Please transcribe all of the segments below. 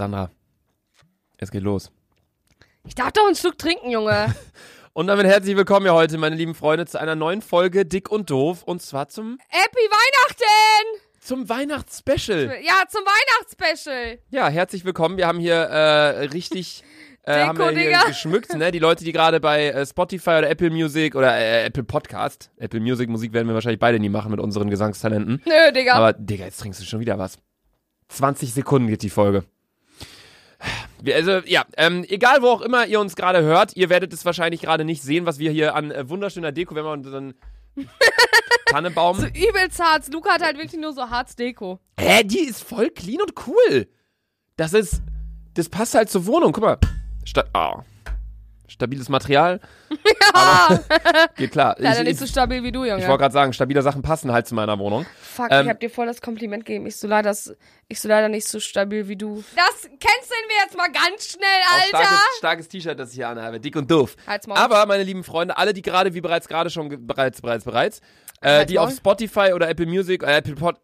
Sandra, es geht los. Ich darf doch einen Schluck trinken, Junge. Und damit herzlich willkommen ja heute, meine lieben Freunde, zu einer neuen Folge Dick und Doof. Und zwar zum, Happy Weihnachten! zum Weihnachtsspecial. Ja, zum Weihnachtsspecial. Ja, herzlich willkommen. Wir haben hier äh, richtig äh, Deko, haben wir hier geschmückt, ne? Die Leute, die gerade bei äh, Spotify oder Apple Music oder äh, Apple Podcast, Apple Music Musik werden wir wahrscheinlich beide nie machen mit unseren Gesangstalenten. Nö, Digga. Aber Digga, jetzt trinkst du schon wieder was. 20 Sekunden geht die Folge. Also, ja, ähm, egal wo auch immer ihr uns gerade hört, ihr werdet es wahrscheinlich gerade nicht sehen, was wir hier an äh, wunderschöner Deko, wenn wir unseren Tannenbaum. so übelst hart. Luca hat halt wirklich nur so Harz Deko. Hä, die ist voll clean und cool. Das ist, das passt halt zur Wohnung. Guck mal. Sta ah. Stabiles Material. Ja! Geht klar. Leider ich nicht so stabil wie du, Junge. ich wollte gerade sagen, stabile Sachen passen halt zu meiner Wohnung. Fuck, Ähm, ich hab dir voll das Kompliment gegeben. Ich so leider, ich so leider nicht so stabil wie du. Das canceln wir jetzt mal ganz schnell, Auch Alter. starkes, starkes T-Shirt, das ich hier anhabe. Dick und doof. Aber, meine lieben Freunde, alle, die gerade, wie bereits gerade schon, bereits, bereits, bereits, äh, die auf. Spotify oder Apple Music, äh, Apple Pod...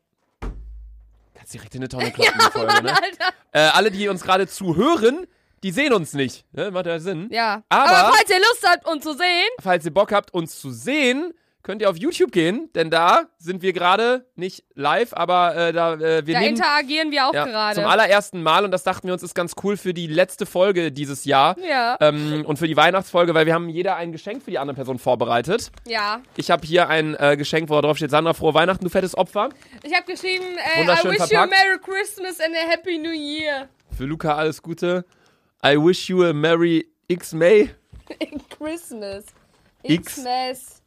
Kannst direkt in eine Tonne kloppen, die Folge, Mann, ne? Alter. Äh, alle, die uns gerade zuhören, die sehen uns nicht. Ne? Macht ja Sinn. Ja. Aber- Aber falls ihr Lust habt, uns zu sehen, Falls ihr Bock habt, uns zu sehen, könnt ihr auf YouTube gehen, denn da sind wir gerade nicht live, aber äh, da äh, wir da nehmen interagieren wir auch ja, gerade. zum allerersten Mal und das dachten wir uns ist ganz cool für die letzte Folge dieses Jahr Ja. ähm, und für die Weihnachtsfolge, weil wir haben jeder ein Geschenk für die andere Person vorbereitet. Ja. Ich habe hier ein äh, Geschenk, wo drauf steht Sandra frohe Weihnachten, du fettes Opfer. Ich habe geschrieben, äh, I wish verpackt. you a Merry Christmas and a Happy New Year. Für Luca alles Gute. I wish you a merry X May. Christmas. X. Xmas.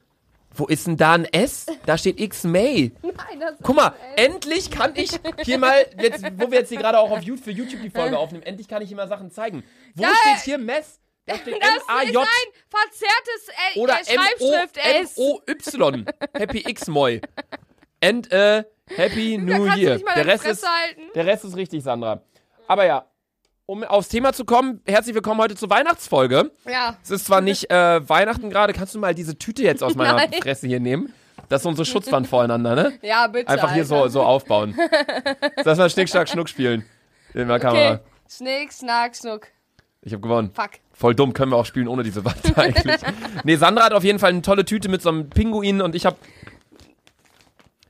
Wo ist denn da ein S? Da steht X May. Nein, das Guck mal, ist endlich kann ich hier mal, jetzt, wo wir jetzt hier gerade auch auf YouTube, für YouTube die Folge aufnehmen, endlich kann ich hier mal Sachen zeigen. Wo Ja, steht hier Mess? Da steht Das ist M-A-J ein verzerrtes L oder äh, Schreibschrift S. M-O-Y. Happy X-Moy. And äh, Happy New Year. Der Rest, ist, halten. der Rest ist richtig, Sandra. Aber ja, um aufs Thema zu kommen, herzlich willkommen heute zur Weihnachtsfolge. Ja. Es ist zwar nicht äh, Weihnachten gerade, kannst du mal diese Tüte jetzt aus meiner Nein. Fresse hier nehmen? Das ist unsere Schutzwand voreinander, ne? Ja, bitte. Einfach hier so, Alter. so aufbauen. Lass mal Schnick, Schnack, Schnuck spielen. In der Kamera. Okay. Schnick, schnack, schnuck. Ich habe gewonnen. Fuck. Voll dumm, können wir auch spielen ohne diese Wand eigentlich. nee, Sandra hat auf jeden Fall eine tolle Tüte mit so einem Pinguin und ich habe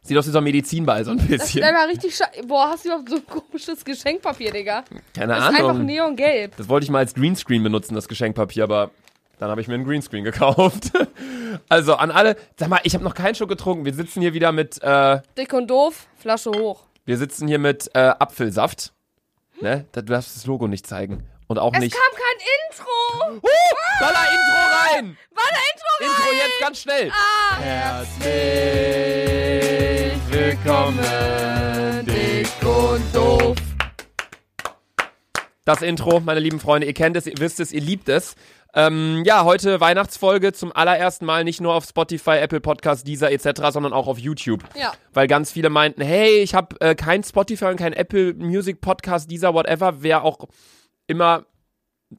Sieht aus wie so ein Medizinball, so ein Das bisschen. wäre mal richtig sche Boah, hast du überhaupt so ein komisches Geschenkpapier, Digga? Keine Das ist einfach Ahnung. neongelb. Das wollte ich mal als Greenscreen benutzen, das Geschenkpapier, aber dann habe ich mir einen Greenscreen gekauft. also an alle, sag mal, ich habe noch keinen Schluck getrunken. Wir sitzen hier wieder mit, äh, Dick und doof, Flasche hoch. wir sitzen hier mit äh, Apfelsaft. Ne? Du darfst das Logo nicht zeigen. Und auch Es nicht. kam kein Intro! Uh, Baller Intro rein! War da Intro rein? Intro jetzt ganz schnell. Ah, Herzlich willkommen, dick und doof. Das Intro, meine lieben Freunde, ihr kennt es, ihr wisst es, ihr liebt es. Ähm, ja, heute Weihnachtsfolge zum allerersten Mal nicht nur auf Spotify, Apple Podcast, Deezer etc., sondern auch auf YouTube. Ja. Weil ganz viele meinten, hey, ich habe äh, kein Spotify und kein Apple Music Podcast, Deezer, whatever, wer auch immer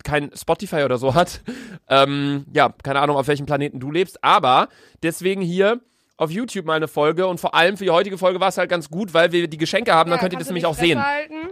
kein Spotify oder so hat. Ähm, ja, keine Ahnung, auf welchem Planeten du lebst, aber deswegen hier auf YouTube mal eine Folge und vor allem für die heutige Folge war es halt ganz gut, weil wir die Geschenke haben, dann Ja, könnt ihr das nämlich auch sehen. Halten?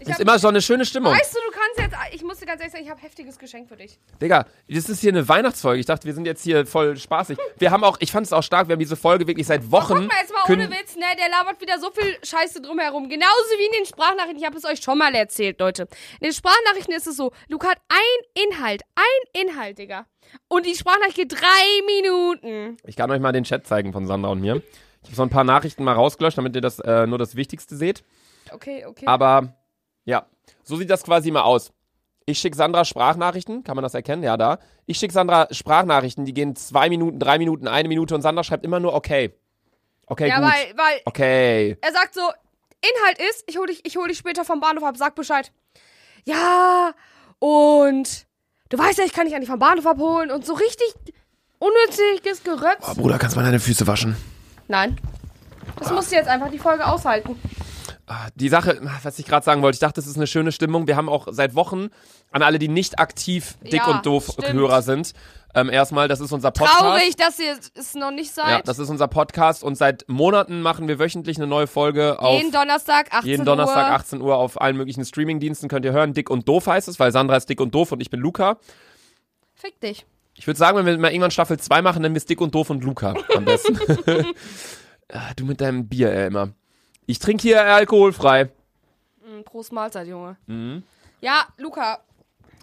Ich Ist immer so eine schöne Stimmung. weißt du, du kannst jetzt, ich muss dir ganz ehrlich sagen, ich habe heftiges Geschenk für dich. Digga, das ist hier eine Weihnachtsfolge. Ich dachte, wir sind jetzt hier voll spaßig. Wir haben auch, ich fand es auch stark, wir haben diese Folge wirklich seit Wochen. Guck mal jetzt mal ohne Witz, ne? Der labert wieder so viel Scheiße drumherum. Genauso wie in den Sprachnachrichten. Ich habe es euch schon mal erzählt, Leute. In den Sprachnachrichten ist es so, Luca hat ein Inhalt. Ein Inhalt, Digga. Und die Sprachnachricht geht drei Minuten. Ich kann euch mal den Chat zeigen von Sandra und mir. Ich habe so ein paar Nachrichten mal rausgelöscht, damit ihr das äh, nur das Wichtigste seht. Okay, okay. Aber ja, so sieht das quasi mal aus. Ich schicke Sandra Sprachnachrichten, kann man das erkennen? Ja, da. Ich schicke Sandra Sprachnachrichten, die gehen zwei Minuten, drei Minuten, eine Minute und Sandra schreibt immer nur okay. Okay, ja, gut. weil, weil Okay. er sagt so, Inhalt ist, ich hol dich, ich hol dich später vom Bahnhof ab, sag Bescheid. Ja, und du weißt ja, ich kann dich eigentlich vom Bahnhof abholen und so richtig unnütziges Gerötz. Oh, Bruder, kannst du mal deine Füße waschen? Nein. Das musst du jetzt einfach die Folge aushalten. Ah, Die Sache, was ich gerade sagen wollte, ich dachte, das ist eine schöne Stimmung. Wir haben auch seit Wochen an alle, die nicht aktiv dick Ja, und doof stimmt. Hörer sind. Ähm, erstmal, das ist unser Podcast. Traurig, dass ihr es noch nicht seid. Ja, das ist unser Podcast und seit Monaten machen wir wöchentlich eine neue Folge auf jeden Donnerstag, 18 jeden Donnerstag Uhr. 18 Uhr auf allen möglichen Streamingdiensten könnt ihr hören. Dick und doof heißt es, weil Sandra ist dick und doof und ich bin Luca. Fick dich. Ich würde sagen, wenn wir mal irgendwann Staffel 2 machen, nennen wir es Dick und Doof und Luca am besten. Ah, du mit deinem Bier, ey, immer. Ich trinke hier alkoholfrei. Mm, Prost Mahlzeit, Junge. Mhm. Ja, Luca.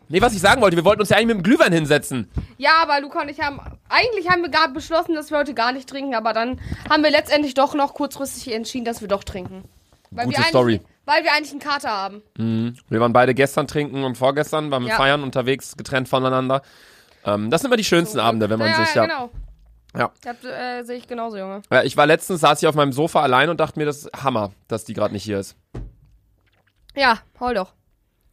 Nee, was ich sagen wollte, wir wollten uns ja eigentlich mit dem Glühwein hinsetzen. Ja, aber Luca und ich haben. Eigentlich haben wir gar beschlossen, dass wir heute gar nicht trinken, aber dann haben wir letztendlich doch noch kurzfristig entschieden, dass wir doch trinken. Weil Gute wir eigentlich, Story. Weil wir eigentlich einen Kater haben. Mhm. Wir waren beide gestern trinken und vorgestern waren wir Ja. feiern unterwegs, getrennt voneinander. Ähm, das sind immer die schönsten Abende, wenn man ja, sich ja, ja. genau. Ja. Das äh, sehe ich genauso, Junge. Ja, Ich war letztens, saß ich auf meinem Sofa allein und dachte mir, das ist Hammer, dass die gerade nicht hier ist. Ja, heul doch.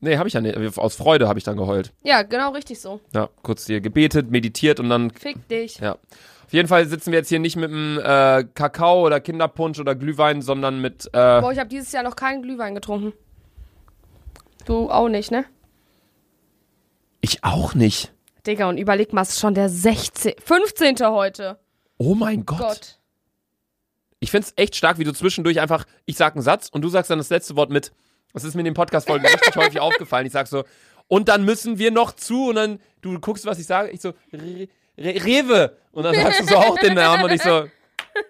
Nee, habe ich ja nicht. Aus Freude habe ich dann geheult. Ja, genau richtig so. Ja, kurz hier gebetet, meditiert und dann Fick dich. Ja. Auf jeden Fall sitzen wir jetzt hier nicht mit einem äh, Kakao oder Kinderpunsch oder Glühwein, sondern mit. Äh, Boah, ich habe dieses Jahr noch keinen Glühwein getrunken. Du auch nicht, ne? ich auch nicht. Digga, und überleg mal, es ist schon der 16. 15. heute. Oh mein Gott. Gott. Ich find's echt stark, wie du zwischendurch einfach. Ich sag einen Satz und du sagst dann das letzte Wort mit. Das ist mir in den Podcast-Folgen richtig häufig aufgefallen. Ich sag so. Und dann müssen wir noch zu und dann. Du guckst, was ich sage. Ich so. Re Re Rewe. Und dann sagst du so auch den Namen und ich so.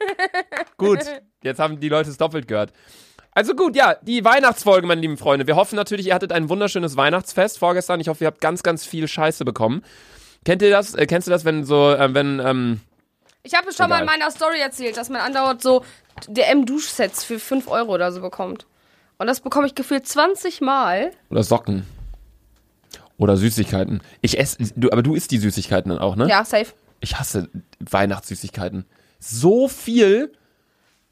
Gut. Jetzt haben die Leute es doppelt gehört. Also gut, ja, die Weihnachtsfolge, meine lieben Freunde. Wir hoffen natürlich, ihr hattet ein wunderschönes Weihnachtsfest vorgestern. Ich hoffe, ihr habt ganz, ganz viel Scheiße bekommen. Kennt ihr das? Äh, kennst du das, wenn so, äh, wenn, ähm, Ich habe es schon mal in Egal. meiner Story erzählt, dass man andauernd so DM-Duschsets für 5 Euro oder so bekommt. Und das bekomme ich gefühlt 20 Mal. oder Socken? Oder Süßigkeiten. Ich esse, du, aber du isst die Süßigkeiten dann auch, ne? Ja, safe. Ich hasse Weihnachtssüßigkeiten. So viel.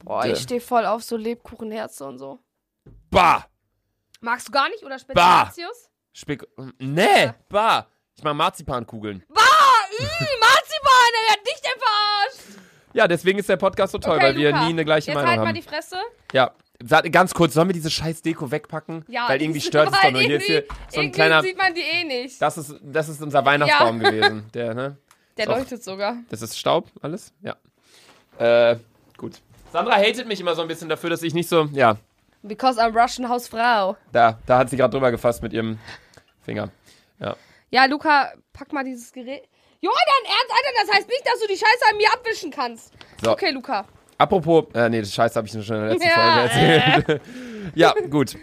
Boah, Ja. ich stehe voll auf so Lebkuchenherze und so. Bah! Magst du gar nicht oder Speziatius? Spek nee, bah! Ich mag Marzipankugeln. Bah, ih, Marzipan, er hat dich denn verarscht. Ja, deswegen ist der Podcast so toll, Okay, weil wir Luca, nie eine gleiche Jetzt Meinung halt mal haben. die Fresse. Ja, ganz kurz, sollen wir diese scheiß Deko wegpacken? Ja, weil irgendwie stört es doch nur. Hier ist hier irgendwie- so ein kleiner. sieht man die eh nicht. Das ist, das ist unser Weihnachtsbaum gewesen. Der, ne? Der leuchtet sogar. Das ist Staub, alles? Ja. Äh, gut. Sandra hatet mich immer so ein bisschen dafür, dass ich nicht so. Ja, Because I'm Russian Hausfrau. da, da hat sie gerade drüber gefasst mit ihrem Finger. Ja. Ja, Luca, pack mal dieses Gerät. Junge, dein Ernst, Alter, das heißt nicht, dass du die Scheiße an mir abwischen kannst. So. Okay, Luca. Apropos, äh, nee, das Scheiß habe ich schon in der letzten Ja, Folge erzählt. ja, gut.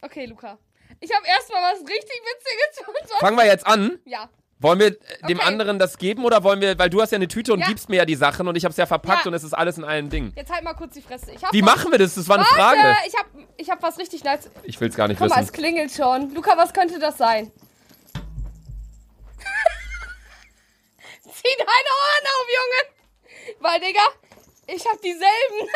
Okay, Luca. Ich habe erstmal was richtig Witziges und so. Fangen wir jetzt an. Ja. Wollen wir äh, dem Okay. anderen das geben oder wollen wir, weil du hast ja eine Tüte und Ja. gibst mir ja die Sachen und ich habe es ja verpackt Ja. und es ist alles in einem Ding. Jetzt halt mal kurz die Fresse. Wie was, machen wir das? Das war eine Warte, Frage. ich hab, ich hab was richtig nice. Ich will es gar nicht Guck mal, es wissen. klingelt schon. Luca, was könnte das sein? Zieh deine Ohren auf, Junge! Weil, Digga, ich hab dieselben.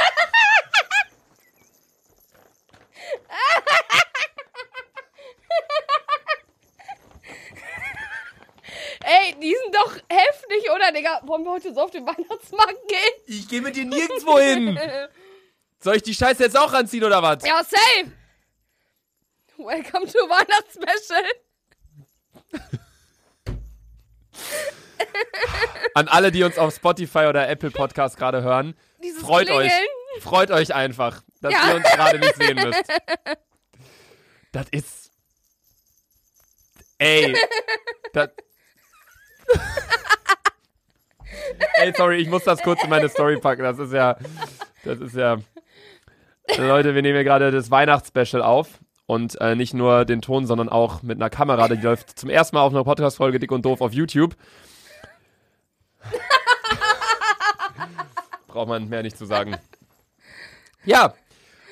Ey, die sind doch heftig, oder, Digga? Wollen wir heute so auf den Weihnachtsmarkt gehen? Ich gehe mit dir nirgendwo hin. Soll ich die Scheiße jetzt auch ranziehen oder was? Ja, safe! Welcome to Weihnachtsspecial. An alle, die uns auf Spotify oder Apple Podcast gerade hören, Dieses freut euch. Klingeln. Freut euch einfach, dass Ja. ihr uns gerade nicht sehen müsst. Das ist. Ey. Das. Ey, sorry, ich muss das kurz in meine Story packen. Das ist ja. Das ist ja. Leute, wir nehmen hier gerade das Weihnachtsspecial auf. Und äh, nicht nur den Ton, sondern auch mit einer Kamera. Die läuft zum ersten Mal auf einer Podcast-Folge Dick und Doof auf YouTube. Braucht man mehr nicht zu sagen. Ja,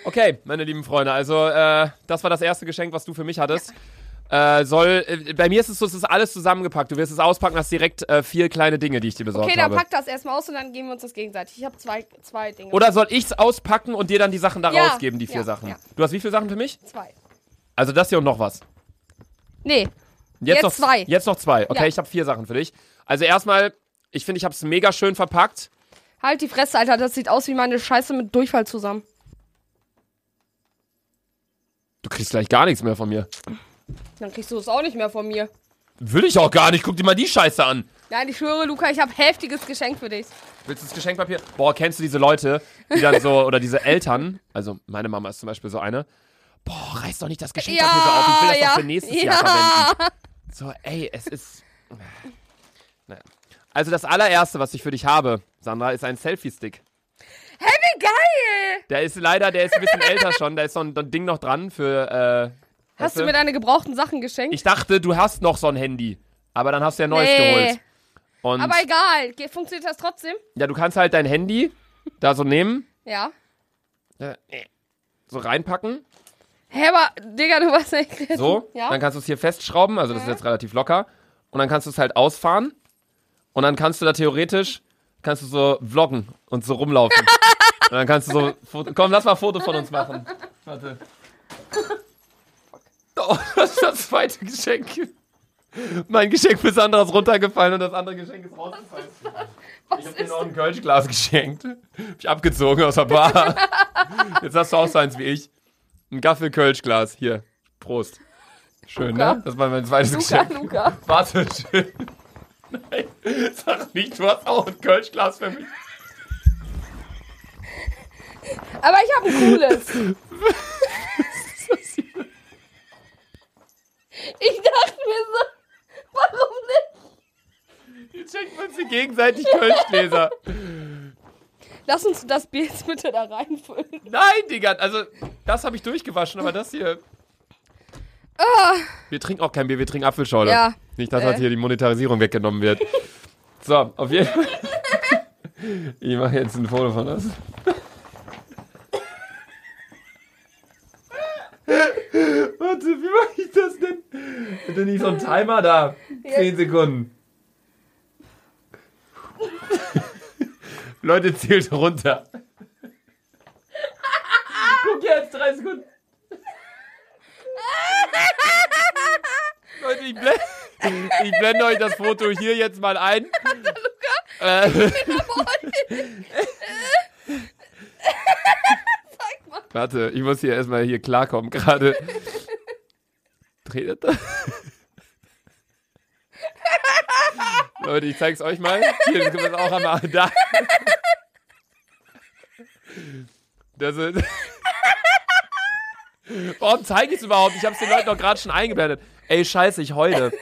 okay, meine lieben Freunde. Also, äh, das war das erste Geschenk, was du für mich hattest. Äh, soll, äh, bei mir ist es so, es ist alles zusammengepackt. Du wirst es auspacken, hast direkt äh, vier kleine Dinge, die ich dir besorgt Okay, dann habe. pack das erstmal aus und dann geben wir uns das gegenseitig. Ich habe zwei, zwei Dinge. Oder soll ich's auspacken und dir dann die Sachen da Ja, rausgeben, die vier ja, Sachen? ja. Du hast wie viele Sachen für mich? Zwei. Also das hier und noch was. Nee. Jetzt, Jetzt noch zwei. Jetzt noch zwei. Okay, ich habe vier Sachen für dich. Also erstmal, ich finde, ich habe es mega schön verpackt. Halt die Fresse, Alter. Das sieht aus wie meine Scheiße mit Durchfall zusammen. Du kriegst gleich gar nichts mehr von mir. Dann kriegst du es auch nicht mehr von mir. Will ich auch gar nicht. Guck dir mal die Scheiße an. Nein, ich schwöre, Luca, ich habe heftiges Geschenk für dich. Willst du das Geschenkpapier? Boah, kennst du diese Leute, die dann so, oder diese Eltern, also meine Mama ist zum Beispiel so eine, boah, reiß doch nicht das Geschenkpapier so auf, ich will das ja, doch für nächstes ja. Jahr verwenden. So, ey, es ist. Naja. Also das allererste, was ich für dich habe, Sandra, ist ein Selfie-Stick. Hey, wie geil! Der ist leider, der ist ein bisschen älter schon, da ist so ein, so ein Ding noch dran für, äh, Hast weißt du mir deine gebrauchten Sachen geschenkt? Ich dachte, du hast noch so ein Handy, aber dann hast du ja ein neues Nee. geholt. Und Aber egal, funktioniert das trotzdem? ja, du kannst halt dein Handy da so nehmen, Ja. äh, so reinpacken Hä, aber, Digga, du warst echt. So, Ja. dann kannst du es hier festschrauben, also das ist jetzt relativ locker. Und dann kannst du es halt ausfahren. Und dann kannst du da theoretisch, kannst du so vloggen und so rumlaufen. und dann kannst du so, Foto, komm, lass mal ein Foto von uns machen. Warte. Oh, das ist das zweite Geschenk. Mein Geschenk für Sandra ist runtergefallen und das andere Geschenk ist rausgefallen. Was Ich hab dir ist noch ein Kölschglas geschenkt. Hab ich abgezogen aus der Bar. Jetzt hast du auch so eins wie ich. Ein Gaffel-Kölschglas. Hier. Prost. Schön, Luca. ne? Das war mein zweites Luca, Geschenk. Luca. Warte, schön. Nein, sag nicht, du hast auch ein Kölschglas für mich. Aber ich habe ein cooles. Ich dachte mir so, warum nicht? Jetzt schenken wir uns hier gegenseitig Kölschgläser. Lass uns das Bier jetzt bitte da reinfüllen. Nein, Digga. Also, das habe ich durchgewaschen, aber das hier. Ah, Wir trinken auch kein Bier, wir trinken Apfelschorle. Ja. Nicht, dass Äh. halt hier die Monetarisierung weggenommen wird. So, auf jeden Fall. Ich mache jetzt ein Foto von das. Warte, wie mache ich das denn? Bitte nicht so ein Timer da. Zehn Sekunden. Leute, zählt runter. Guck jetzt, drei Sekunden. Leute, ich blende, ich blende euch das Foto hier jetzt mal ein. Äh, Warte, ich muss hier erstmal hier klarkommen gerade. Dreht das? Leute, ich zeig's euch mal. Hier, das können wir auch einmal da. Das ist. Warum zeige ich es überhaupt? Ich hab's den Leuten doch gerade schon eingeblendet. Ey, scheiße, ich heule.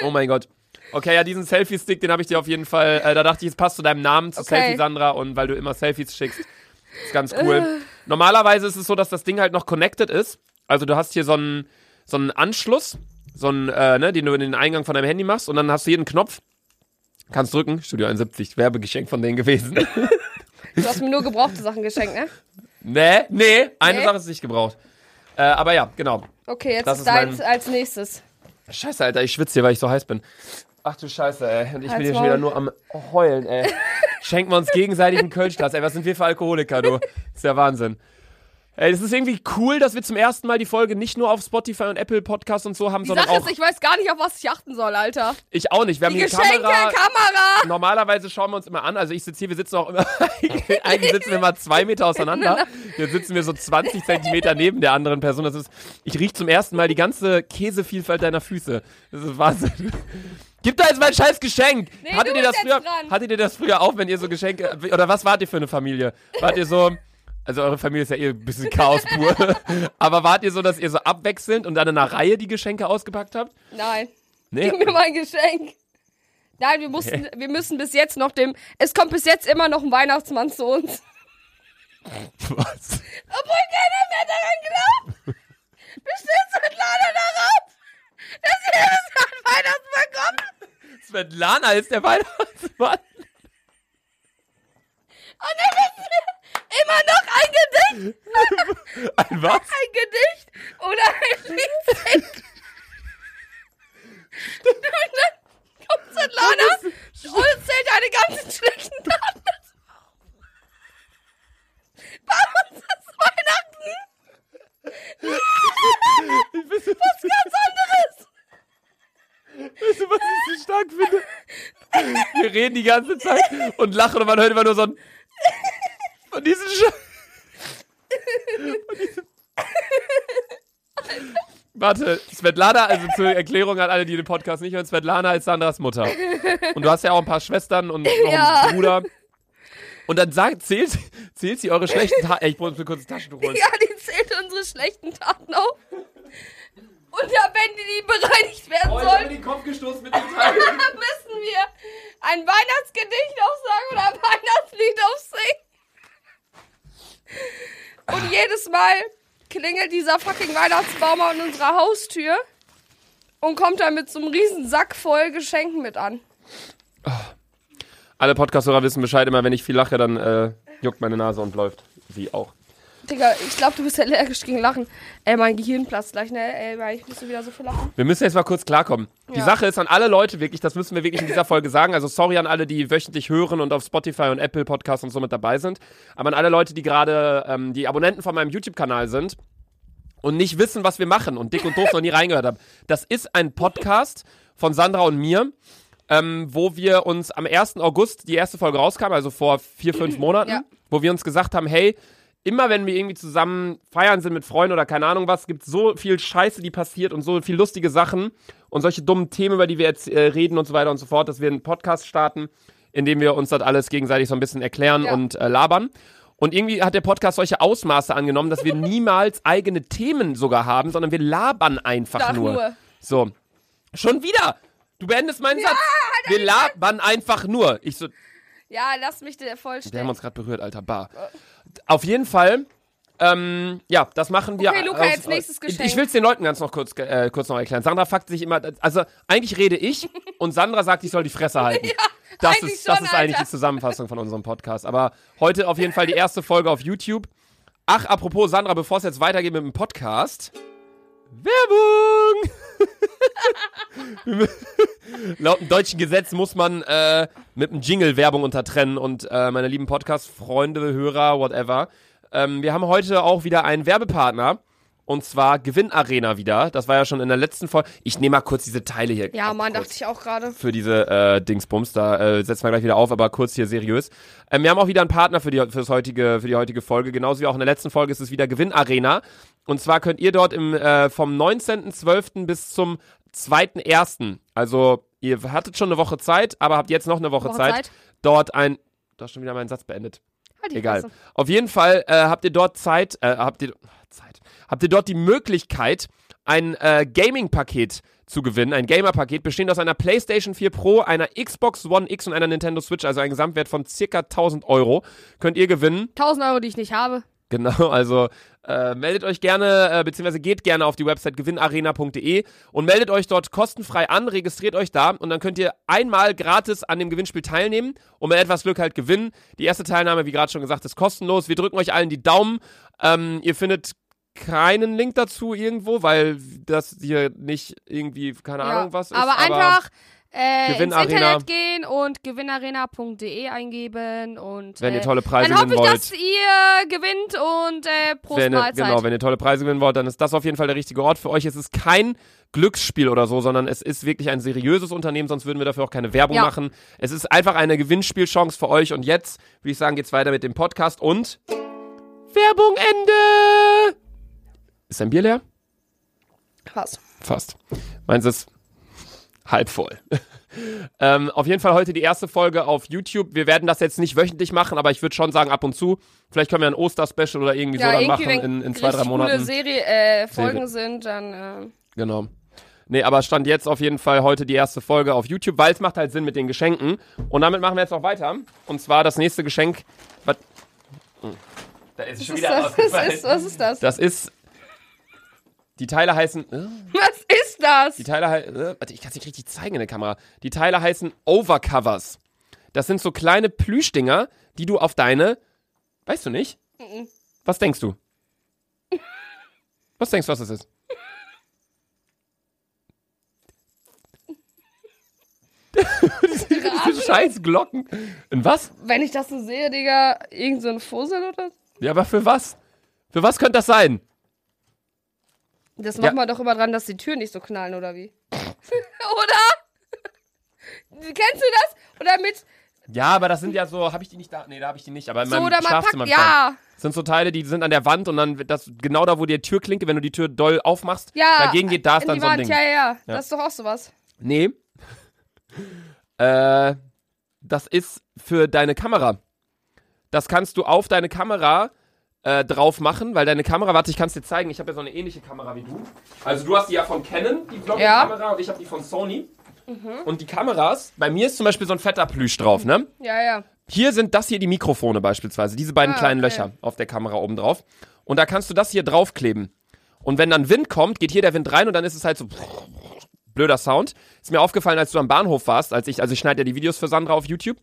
Oh mein Gott. Okay, ja, diesen Selfie-Stick, den habe ich dir auf jeden Fall. Äh, da dachte ich, es passt zu deinem Namen, zu Okay. Selfie Sandra und weil du immer Selfies schickst. Ist ganz cool. Normalerweise ist es so, dass das Ding halt noch connected ist. Also du hast hier so einen, so einen Anschluss, so einen, äh, ne, den du in den Eingang von deinem Handy machst und dann hast du hier einen Knopf. Kannst drücken. Studio 71, Werbegeschenk von denen gewesen. du hast mir nur gebrauchte Sachen geschenkt, ne? nee, nee, eine Nee? Sache ist nicht gebraucht. Äh, aber ja, genau. Okay, jetzt Das ist deins als nächstes. Scheiße, Alter, ich schwitze hier, weil ich so heiß bin. Ach du Scheiße, ey. Und ich bin Halt's hier schon wieder nur am Heulen, ey. Schenken wir uns gegenseitig einen Kölschglas, ey. Was sind wir für Alkoholiker, du? ist der Wahnsinn. Ey, das ist irgendwie cool, dass wir zum ersten Mal die Folge nicht nur auf Spotify und Apple Podcasts und so haben, Die sondern Sache auch ist, ich weiß gar nicht, auf was ich achten soll, Alter. ich auch nicht. Wir haben Die hier Geschenke, Kamera. Kamera. Normalerweise schauen wir uns immer an. Also ich sitze hier, wir sitzen auch immer. eigentlich sitzen wir mal zwei Meter auseinander. Jetzt sitzen wir so 20 Zentimeter neben der anderen Person. Das ist. Ich rieche zum ersten Mal die ganze Käsevielfalt deiner Füße. Das ist Wahnsinn. Gib da jetzt mal ein scheiß Geschenk. Nee, hattet, ihr das früher, dran. hattet ihr das früher auch, wenn ihr so Geschenke. Oder was wart ihr für eine Familie? Wart ihr so. Also eure Familie ist ja eh ein bisschen Chaos pur. Aber wart ihr so, dass ihr so abwechselnd und dann in einer Reihe die Geschenke ausgepackt habt? Nein, Nee. gib mir mein Geschenk. Nein, wir mussten, wir müssen bis jetzt noch dem, es kommt bis jetzt immer noch ein Weihnachtsmann zu uns. Was? Obwohl keiner mehr daran glaubt. Besteht Svetlana darauf, dass jedes Jahr einen Weihnachtsmann kommt? Svetlana ist der Weihnachtsmann. Und dann müssen wir immer noch ein Gedicht, Ein was? ein Gedicht oder ein Lied. Und dann kommt Svetlana und zählt deine ganzen schlechten Taten. Bei uns ist Weihnachten was ganz anderes. weißt du, was ich so stark finde? Wir reden die ganze Zeit und lachen und man hört immer nur so ein. Von diesen Sch Warte, Svetlana, also zur Erklärung an alle, die den Podcast nicht hören, Svetlana ist Sandras Mutter. Und du hast ja auch ein paar Schwestern und noch Ja. einen Bruder. Und dann sagt, zählt, zählt sie eure schlechten Taten. Ich muss mir kurz ein Taschentuch holen. Ja, die zählt unsere schlechten Taten auf. Und ja, wenn die, die bereinigt werden sollen, den Kopf gestoßen mit dem Teil. müssen wir ein Weihnachtsgedicht aufsagen oder ein Weihnachtslied aufsingen. Und jedes Mal klingelt dieser fucking Weihnachtsbaum an unserer Haustür und kommt dann mit so einem riesen Sack voll Geschenken mit an. Alle Podcast-Hörer wissen Bescheid, immer wenn ich viel lache, dann äh, juckt meine Nase und läuft. Sie auch. Digga, ich glaube, du bist allergisch gegen Lachen. Ey, mein Gehirn platzt gleich, ne? Ey, weil ich muss wieder so viel lachen. Wir müssen jetzt mal kurz klarkommen. Die Ja. Sache ist an alle Leute wirklich, das müssen wir wirklich in dieser Folge sagen. Also sorry an alle, die wöchentlich hören und auf Spotify und Apple Podcasts und so mit dabei sind. Aber an alle Leute, die gerade ähm, die Abonnenten von meinem YouTube-Kanal sind und nicht wissen, was wir machen und dick und doof noch nie reingehört haben. Das ist ein Podcast von Sandra und mir, ähm, wo wir uns am 1. August die erste Folge rauskam, also vor vier, fünf Monaten, Ja. wo wir uns gesagt haben, hey, immer wenn wir irgendwie zusammen feiern sind mit Freunden oder keine Ahnung was, gibt so viel Scheiße, die passiert und so viel lustige Sachen und solche dummen Themen, über die wir jetzt äh, reden und so weiter und so fort, dass wir einen Podcast starten, in dem wir uns das alles gegenseitig so ein bisschen erklären Ja. und äh, labern. Und irgendwie hat der Podcast solche Ausmaße angenommen, dass wir niemals eigene Themen sogar haben, sondern wir labern einfach nur. nur. So. Schon wieder! Du beendest meinen Satz. halt Wir labern einfach nur. Ich so, Ja, lass mich dir wir haben uns gerade berührt, alter Bar. Auf jeden Fall, ähm, ja, das machen wir. Okay, Luca, aus- jetzt nächstes Ich, Geschenk. ich will es den Leuten ganz noch kurz, äh, kurz noch erklären. Sandra fuckt sich immer, also eigentlich rede ich und Sandra sagt, ich soll die Fresse halten. das eigentlich ist, das schon, ist eigentlich Alter. die Zusammenfassung von unserem Podcast. Aber heute auf jeden Fall die erste Folge auf YouTube. Ach, apropos Sandra, bevor es jetzt weitergeht mit dem Podcast. Werbung! Laut dem deutschen Gesetz muss man äh, mit dem Jingle Werbung untertrennen und äh, meine lieben Podcast-Freunde, Hörer, whatever. Ähm, wir haben heute auch wieder einen Werbepartner und zwar Gewinnarena wieder. Das war ja schon in der letzten Folge. Ich nehme mal kurz diese Teile hier. Ja, Mann, dachte ich auch gerade. für diese äh, Dingsbums. Da äh, setzen wir gleich wieder auf, aber kurz hier seriös. Ähm, wir haben auch wieder einen Partner für die, fürs heutige, für die heutige Folge. Genauso wie auch in der letzten Folge ist es wieder Gewinnarena. Und zwar könnt ihr dort im, äh, vom 19.12. bis zum 2.1., also ihr hattet schon eine Woche Zeit, aber habt jetzt noch eine Woche, Woche Zeit, Zeit. dort ein... Du hast schon wieder meinen Satz beendet. Halt Egal. Fresse. Auf jeden Fall äh, habt ihr dort Zeit, äh, habt ihr Zeit, habt ihr dort die Möglichkeit, ein äh, Gaming-Paket zu gewinnen, ein Gamer-Paket bestehend aus einer PlayStation 4 Pro, einer Xbox One X und einer Nintendo Switch, also ein Gesamtwert von circa 1000 Euro, könnt ihr gewinnen. 1000 Euro, die ich nicht habe. Genau, also äh, meldet euch gerne, äh, beziehungsweise geht gerne auf die Website gewinnarena.de und meldet euch dort kostenfrei an, registriert euch da und dann könnt ihr einmal gratis an dem Gewinnspiel teilnehmen und mit etwas Glück halt gewinnen. Die erste Teilnahme, wie gerade schon gesagt, ist kostenlos. Wir drücken euch allen die Daumen. Ähm, ihr findet keinen Link dazu irgendwo, weil das hier nicht irgendwie, keine Ahnung was ist. aber einfach äh, ins Gewinnarena. Internet gehen und gewinnarena.de eingeben und Wenn äh, ihr tolle Preise dann hoffe ich, wollt. dass ihr gewinnt und äh, Prost wenn Mahlzeit. genau, wenn ihr tolle Preise gewinnen wollt, dann ist das auf jeden Fall der richtige Ort für euch. Es ist kein Glücksspiel oder so, sondern es ist wirklich ein seriöses Unternehmen, sonst würden wir dafür auch keine Werbung Ja. machen. Es ist einfach eine Gewinnspielchance für euch und jetzt würde ich sagen, geht's weiter mit dem Podcast und Werbung Ende. Ist dein Bier leer? Was? Fast. Meins ist halb voll. ähm, auf jeden Fall heute die erste Folge auf YouTube. Wir werden das jetzt nicht wöchentlich machen, aber ich würde schon sagen ab und zu. Vielleicht können wir ein Oster-Special oder irgendwie so dann machen wenn in, in zwei, drei Monaten. coole Serie, äh, Folgen Serie. sind, dann äh, Genau. Nee, aber stand jetzt auf jeden Fall heute die erste Folge auf YouTube, weil es macht halt Sinn mit den Geschenken. Und damit machen wir jetzt auch weiter. Und zwar das nächste Geschenk. Was? Hm. Da ist es schon was, wieder ist das? was, ist, was ist das? Das ist. Die Teile heißen. Äh, Was das? die Teile heißen. Äh, warte, ich kann es nicht richtig zeigen in der Kamera. Die Teile heißen Overcovers. Das sind so kleine Plüschdinger, die du auf deine. Weißt du nicht? Was denkst du? Was denkst du, was das ist? Diese scheiß Glocken. In was? Wenn ich das so sehe, Digga, irgend so ein Fussel oder so? Ja, aber für was? Für was könnte das sein? Das Ja. macht man doch immer dran, dass die Türen nicht so knallen, oder wie? oder? Kennst du das? Oder mit, Ja, aber das sind ja so, habe ich die nicht da? Nee, da habe ich die nicht, aber in So, meinem oder man Schlafzimmer. packt, ja, da. Das sind so Teile, die sind an der Wand und dann wird das genau da, wo die Türklinke, wenn du die Tür doll aufmachst, ja. dagegen geht, da ist dann so ein Wand. Ding. Ja, ja, ja, Ja. das ist doch auch sowas. Nee. äh, das ist für deine Kamera. Das kannst du auf deine Kamera äh, drauf machen, weil deine Kamera, warte, ich kann es dir zeigen, ich habe ja so eine ähnliche Kamera wie du. Also du hast die ja von Canon, die Vlogging-Kamera, und ich habe die von Sony. Und die Kameras, bei mir ist zum Beispiel so ein fetter Plüsch drauf, ne? Ja, ja. Hier sind das hier die Mikrofone beispielsweise, diese beiden Ah, kleinen okay. Löcher auf der Kamera oben drauf. Und da kannst du das hier draufkleben. Und wenn dann Wind kommt, geht hier der Wind rein und dann ist es halt so blöder Sound. Ist mir aufgefallen, als du am Bahnhof warst, als ich, also ich schneide ja die Videos für Sandra auf YouTube.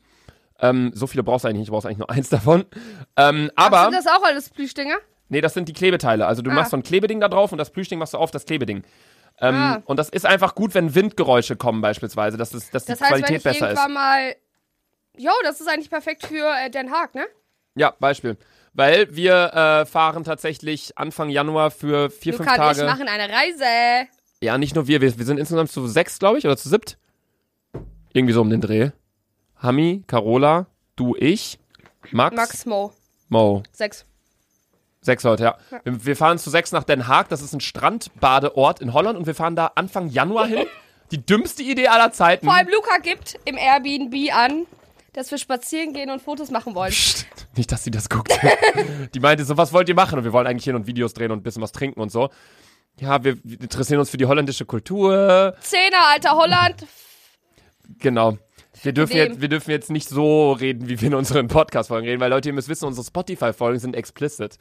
Ähm, so viele brauchst du eigentlich nicht, du brauchst eigentlich nur eins davon. Ähm, aber, Sind das auch alles Plüschdinger? nee, das sind die Klebeteile. Also du Ah. machst so ein Klebeding da drauf und das Plüschding machst du auf das Klebeding. Ähm, Ah. Und das ist einfach gut, wenn Windgeräusche kommen beispielsweise, dass, es, dass die Das heißt, wenn Qualität ich besser ist. irgendwann mal. Jo, das ist eigentlich perfekt für äh, Den Haag, ne? Ja, Beispiel. Weil wir äh, fahren tatsächlich Anfang Januar für vier, Luca fünf Tage. machen eine Reise. Ja, nicht nur wir, wir, wir sind insgesamt zu sechs, glaube ich, oder zu siebt. Irgendwie so um den Dreh. Hami, Carola, du, ich, Max, Max Mo. Mo. Sechs. Sechs Leute, ja. Wir, wir fahren zu sechs nach Den Haag, das ist ein Strandbadeort in Holland und wir fahren da Anfang Januar hin. Die dümmste Idee aller Zeiten. Vor allem Luca gibt im Airbnb an, dass wir spazieren gehen und Fotos machen wollen. Psst, nicht, dass sie das guckt. Die meinte so, was wollt ihr machen? Und wir wollen eigentlich hin und Videos drehen und ein bisschen was trinken und so. Ja, wir interessieren uns für die holländische Kultur. Zehner, alter Holland. Genau. Wir dürfen, Dem. jetzt, wir dürfen jetzt nicht so reden, wie wir in unseren Podcast-Folgen reden, weil Leute, ihr müsst wissen, unsere Spotify-Folgen sind explicit.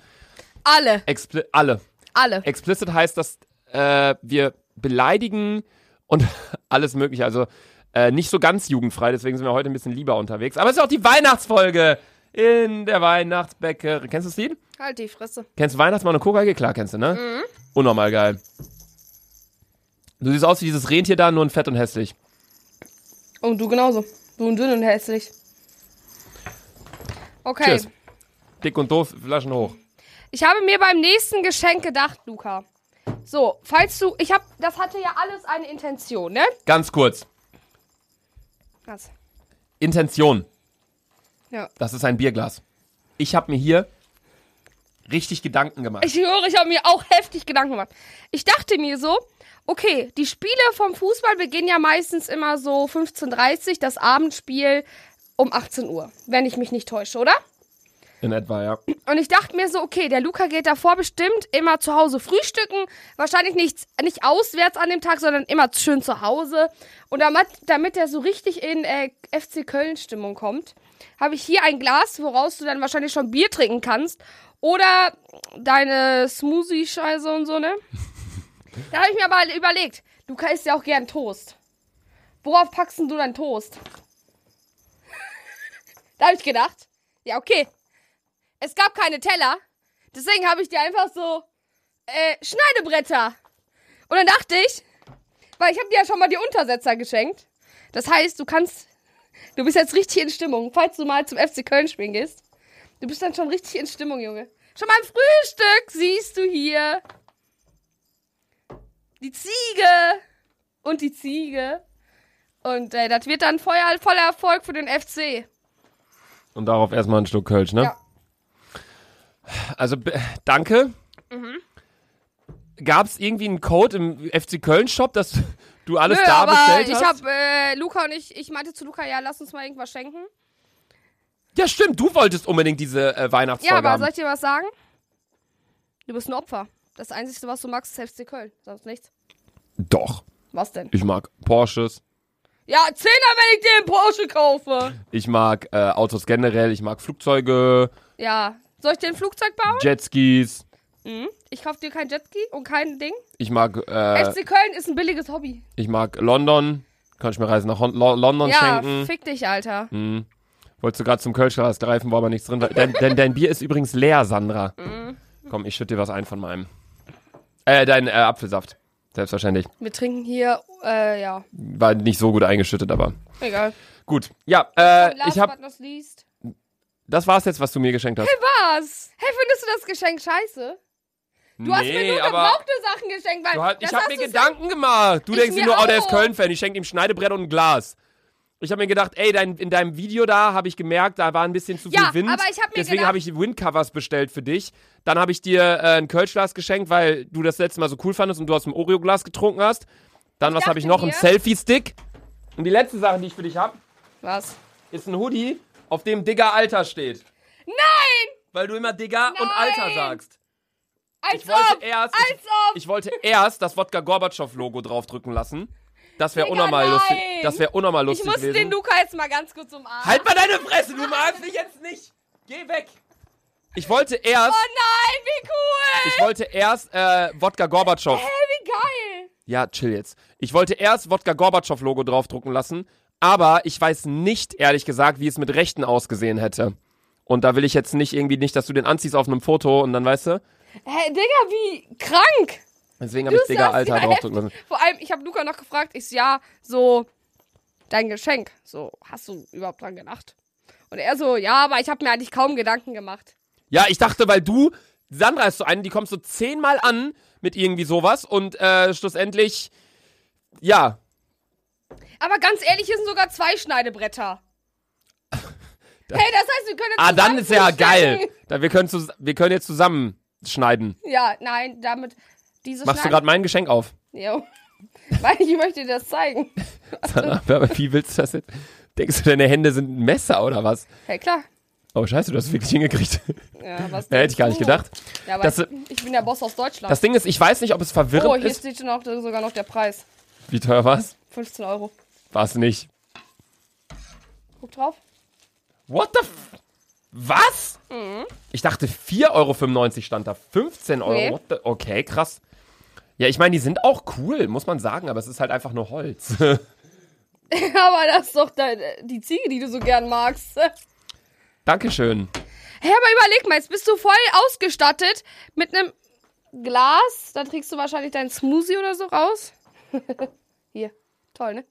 Alle. Expli alle. Alle. Explicit heißt, dass äh, wir beleidigen und alles mögliche. Also äh, nicht so ganz jugendfrei, deswegen sind wir heute ein bisschen lieber unterwegs. Aber es ist auch die Weihnachtsfolge in der Weihnachtsbäckerei. Kennst du das Lied? Halt die Fresse. Kennst du Weihnachtsmann und Kokaike? Klar, kennst du, ne? Mhm. Unnormal geil. Du siehst aus wie dieses Rentier da, nur in fett und hässlich. Und du genauso. Du und dünn und hässlich. Okay. Tschüss. Dick und doof, Flaschen hoch. Ich habe mir beim nächsten Geschenk gedacht, Luca. So, falls du. Ich hab. Das hatte ja alles eine Intention, ne? Ganz kurz. Was? Intention. Ja. Das ist ein Bierglas. Ich habe mir hier richtig Gedanken gemacht. Ich höre, ich habe mir auch heftig Gedanken gemacht. Ich dachte mir so, okay, die Spiele vom Fußball beginnen ja meistens immer so 15.30 Uhr, das Abendspiel um 18 Uhr, wenn ich mich nicht täusche, oder? In etwa, ja. Und ich dachte mir so, okay, der Luca geht davor bestimmt immer zu Hause frühstücken. Wahrscheinlich nicht, nicht auswärts an dem Tag, sondern immer schön zu Hause. Und damit, damit er so richtig in äh, FC Köln-Stimmung kommt, habe ich hier ein Glas, woraus du dann wahrscheinlich schon Bier trinken kannst. Oder deine Smoothie-Scheiße und so, ne? Da habe ich mir aber überlegt, Luca isst ja auch gern Toast. Worauf packst du deinen Toast? da habe ich gedacht, ja, okay, es gab keine Teller. Deswegen habe ich dir einfach so äh, Schneidebretter. Und dann dachte ich, weil ich habe dir ja schon mal die Untersetzer geschenkt. Das heißt, du kannst, du bist jetzt richtig in Stimmung. Falls du mal zum FC Köln spielen gehst, du bist dann schon richtig in Stimmung, Junge. Schon beim Frühstück siehst du hier die Ziege und die Ziege. Und äh, das wird dann voller, voller Erfolg für den FC. Und darauf erstmal ein Stück Kölsch, ne? Ja. Also, danke. Mhm. Gab es irgendwie einen Code im FC Köln-Shop, dass du alles Nö, da aber bestellt ich hast? habe äh, Luca und ich, ich meinte zu Luca, ja, lass uns mal irgendwas schenken. ja, stimmt, du wolltest unbedingt diese äh, Weihnachtsfolge Ja, aber haben. soll ich dir was sagen? Du bist ein Opfer. Das Einzige, was du magst, ist FC Köln. Sonst nichts. Doch, Was denn? ich mag Porsches, Ja, Zehner, wenn ich dir einen Porsche kaufe. ich mag äh, Autos generell, ich mag Flugzeuge, Ja. Soll ich dir ein Flugzeug bauen? Jetskis, Mhm. Ich kaufe dir kein Jetski und kein Ding. ich mag, äh, FC Köln ist ein billiges Hobby. ich mag London, kann ich mir Reisen nach Hon Lo London ja, schenken. fick dich, Alter. Hm. Wolltest du gerade zum Kölschglas greifen, wo aber nichts drin war. Denn, denn dein Bier ist übrigens leer, Sandra. Mhm. Komm, ich schütte dir was ein von meinem. Äh, dein äh, Apfelsaft. Selbstverständlich. Wir trinken hier, äh, ja. War nicht so gut eingeschüttet, aber Egal. gut. Ja, äh, ich hab. but not least. Das war's jetzt, was du mir geschenkt hast. Was? Hey, findest du das Geschenk scheiße? Du hast mir nur gebrauchte Sachen geschenkt, weil Du hast, ich das hab hast mir Gedanken gemacht. Du denkst dir nur, oh, der ist auch. Köln-Fan. Ich schenke ihm Schneidebretter und ein Glas. Ich habe mir gedacht, ey, dein, in deinem Video da habe ich gemerkt, da war ein bisschen zu viel Ja, Wind. aber ich hab mir Deswegen habe ich Windcovers bestellt für dich. Dann habe ich dir äh, ein Kölschglas geschenkt, weil du das letzte Mal so cool fandest und du aus dem Oreo-Glas getrunken hast. Dann, was habe ich noch? Ein Selfie-Stick. Und die letzte Sache, die ich für dich habe, Was? ist ein Hoodie, auf dem Digger Alter steht. Nein! Weil du immer Digger und Alter Nein! sagst. Als Ich wollte ob! erst, als ich, ob! ich wollte erst das Wodka Gorbatschow-Logo draufdrücken lassen. Das wäre unnormal lustig. nein! Das wäre unnormal Ich lustig muss gewesen. den Luca jetzt mal ganz kurz umarmen. Halt mal deine Fresse, du magst mich jetzt nicht. Geh weg. Ich wollte erst, Oh nein, wie cool! ich wollte erst äh, Wodka Gorbatschow. Hä, wie geil! Ja, chill jetzt. Ich wollte erst Wodka Gorbatschow Logo draufdrucken lassen, aber ich weiß nicht, ehrlich gesagt, wie es mit Rechten ausgesehen hätte. Und da will ich jetzt nicht irgendwie nicht, dass du den anziehst auf einem Foto und dann weißt du. Hä, Digga, wie krank! Deswegen habe ich Digga Alter draufdrücken lassen. Vor allem, ich habe Luca noch gefragt, ich so, ja, so, dein Geschenk. So, hast du überhaupt dran gedacht? Und er so, ja, aber ich habe mir eigentlich kaum Gedanken gemacht. Ja, ich dachte, weil du, Sandra ist so eine, die kommt so zehnmal an mit irgendwie sowas und äh, schlussendlich, ja, Aber ganz ehrlich, hier sind sogar zwei Schneidebretter. hey, das heißt, wir können jetzt ah, dann ist ja geil. Da, wir, können zus- wir können jetzt zusammen schneiden. Ja, nein, damit diese Machst du gerade mein Geschenk auf? Jo. Weil ich möchte dir das zeigen. Aber wie willst du das jetzt? Denkst du, deine Hände sind ein Messer oder was? Hey, klar. Oh, scheiße, du hast es wirklich hingekriegt. Ja, was Ja, hätte ich gar nicht gedacht. Ja, aber Das- ich, ich bin der Boss aus Deutschland. Das Ding ist, ich weiß nicht, ob es verwirrend oh, hier ist. steht auch, sogar noch der Preis. Wie teuer war's? 15 Euro. War's nicht. Guck drauf. What the f Was? Mhm. Ich dachte 4,95 Euro stand da. 15 Euro. Nee. Okay, krass. Ja, ich meine, die sind auch cool, muss man sagen, aber es ist halt einfach nur Holz. aber das ist doch dein, die Ziege, die du so gern magst. Dankeschön. Hey, aber überleg mal, jetzt bist du voll ausgestattet mit einem Glas. Da trägst du wahrscheinlich deinen Smoothie oder so raus. Hier. Toll, ne?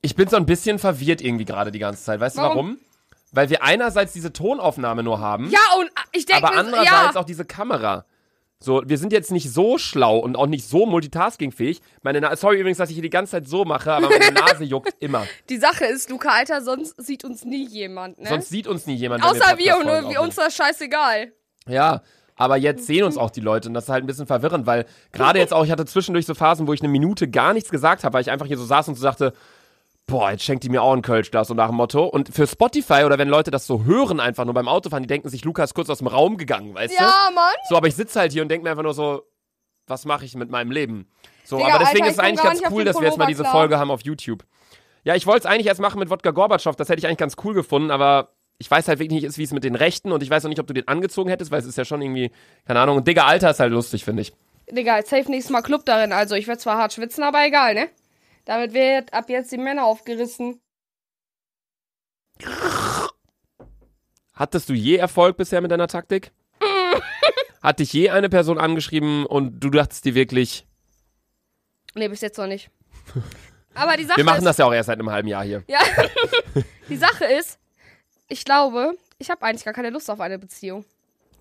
Ich bin so ein bisschen verwirrt irgendwie gerade die ganze Zeit. Weißt du Warum? warum? Weil wir einerseits diese Tonaufnahme nur haben, Ja, und ich denke aber andererseits ja. auch diese Kamera. So, wir sind jetzt nicht so schlau und auch nicht so multitaskingfähig. Meine Na sorry übrigens, dass ich hier die ganze Zeit so mache, aber meine Nase juckt immer. Die Sache ist, Luca, Alter, sonst sieht uns nie jemand, ne? Sonst sieht uns nie jemand. Außer wir, und Podcast-Folgen nur wir, uns das scheißegal. Ja, aber jetzt sehen uns auch die Leute und das ist halt ein bisschen verwirrend, weil gerade jetzt auch, ich hatte zwischendurch so Phasen, wo ich eine Minute gar nichts gesagt habe, weil ich einfach hier so saß und so sagte, boah, jetzt schenkt die mir auch ein Kölschglas, so nach dem Motto. Und für Spotify oder wenn Leute das so hören einfach nur beim Autofahren, die denken sich, Lukas ist kurz aus dem Raum gegangen, weißt du? Ja, Mann. So, aber ich sitze halt hier und denke mir einfach nur so, was mache ich mit meinem Leben? So, Digga, aber deswegen Alter, ist es eigentlich ganz cool, dass wir jetzt mal diese klar. Folge haben auf YouTube. Ja, ich wollte es eigentlich erst machen mit Wodka Gorbatschow, das hätte ich eigentlich ganz cool gefunden, aber ich weiß halt wirklich nicht, wie es mit den Rechten und ich weiß auch nicht, ob du den angezogen hättest, weil es ist ja schon irgendwie, keine Ahnung, und Digga, Alter ist halt lustig, finde ich. Digga, safe nächstes Mal Club darin. Also, ich werde zwar hart schwitzen, aber egal, ne? Damit wird ab jetzt die Männer aufgerissen. Hattest du je Erfolg bisher mit deiner Taktik? Hat dich je eine Person angeschrieben und du dachtest dir wirklich, Nee, bis jetzt noch nicht. Aber die Sache wir machen ist, das ja auch erst seit einem halben Jahr hier. Ja. die Sache ist, ich glaube, ich habe eigentlich gar keine Lust auf eine Beziehung.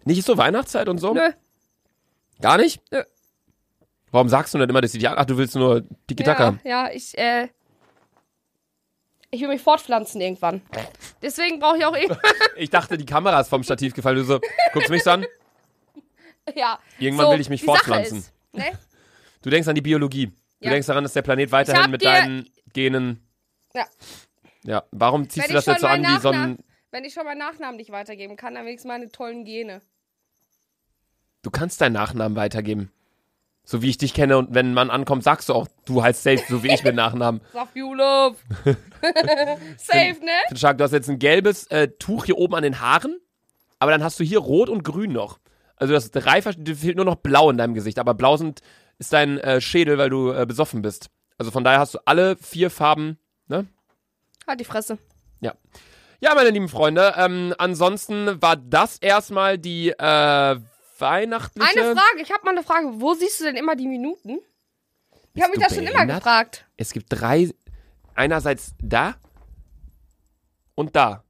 Nicht so Weihnachtszeit und so? Nö. Gar nicht? Nö. Warum sagst du denn immer, dass sie an? Ach, du willst nur Tiki-Taka. Ja, ja, ich, äh. Ich will mich fortpflanzen irgendwann. Deswegen brauche ich auch irgendwann. Ich dachte, die Kamera ist vom Stativ gefallen. Du so, guckst mich an? ja. Irgendwann so, will ich mich die fortpflanzen. Ist, ne? Du denkst an die Biologie. Du Ja. denkst daran, dass der Planet weiterhin mit deinen Genen. Ja. Ja. Warum ziehst Wenn du das jetzt so an wie so ein. Wenn ich schon meinen Nachnamen nicht weitergeben kann, dann wenigstens meine tollen Gene. Du kannst deinen Nachnamen weitergeben. So wie ich dich kenne und wenn ein Mann ankommt, sagst du auch, du heißt safe, so wie ich mit Nachnamen. Love. Safe, ne? Ich stark, du hast jetzt ein gelbes äh, Tuch hier oben an den Haaren, aber dann hast du hier rot und grün noch. Also das drei Versch- dir fehlt nur noch blau in deinem Gesicht, aber blau sind, ist dein äh, Schädel, weil du äh, besoffen bist. Also von daher hast du alle vier Farben, ne? Halt die Fresse. Ja. Ja, meine lieben Freunde, ähm, ansonsten war das erstmal die äh, weihnachtliche. Eine Frage, ich habe mal eine Frage. Wo siehst du denn immer die Minuten? Ich habe mich das schon immer gefragt. Es gibt drei, einerseits da und da.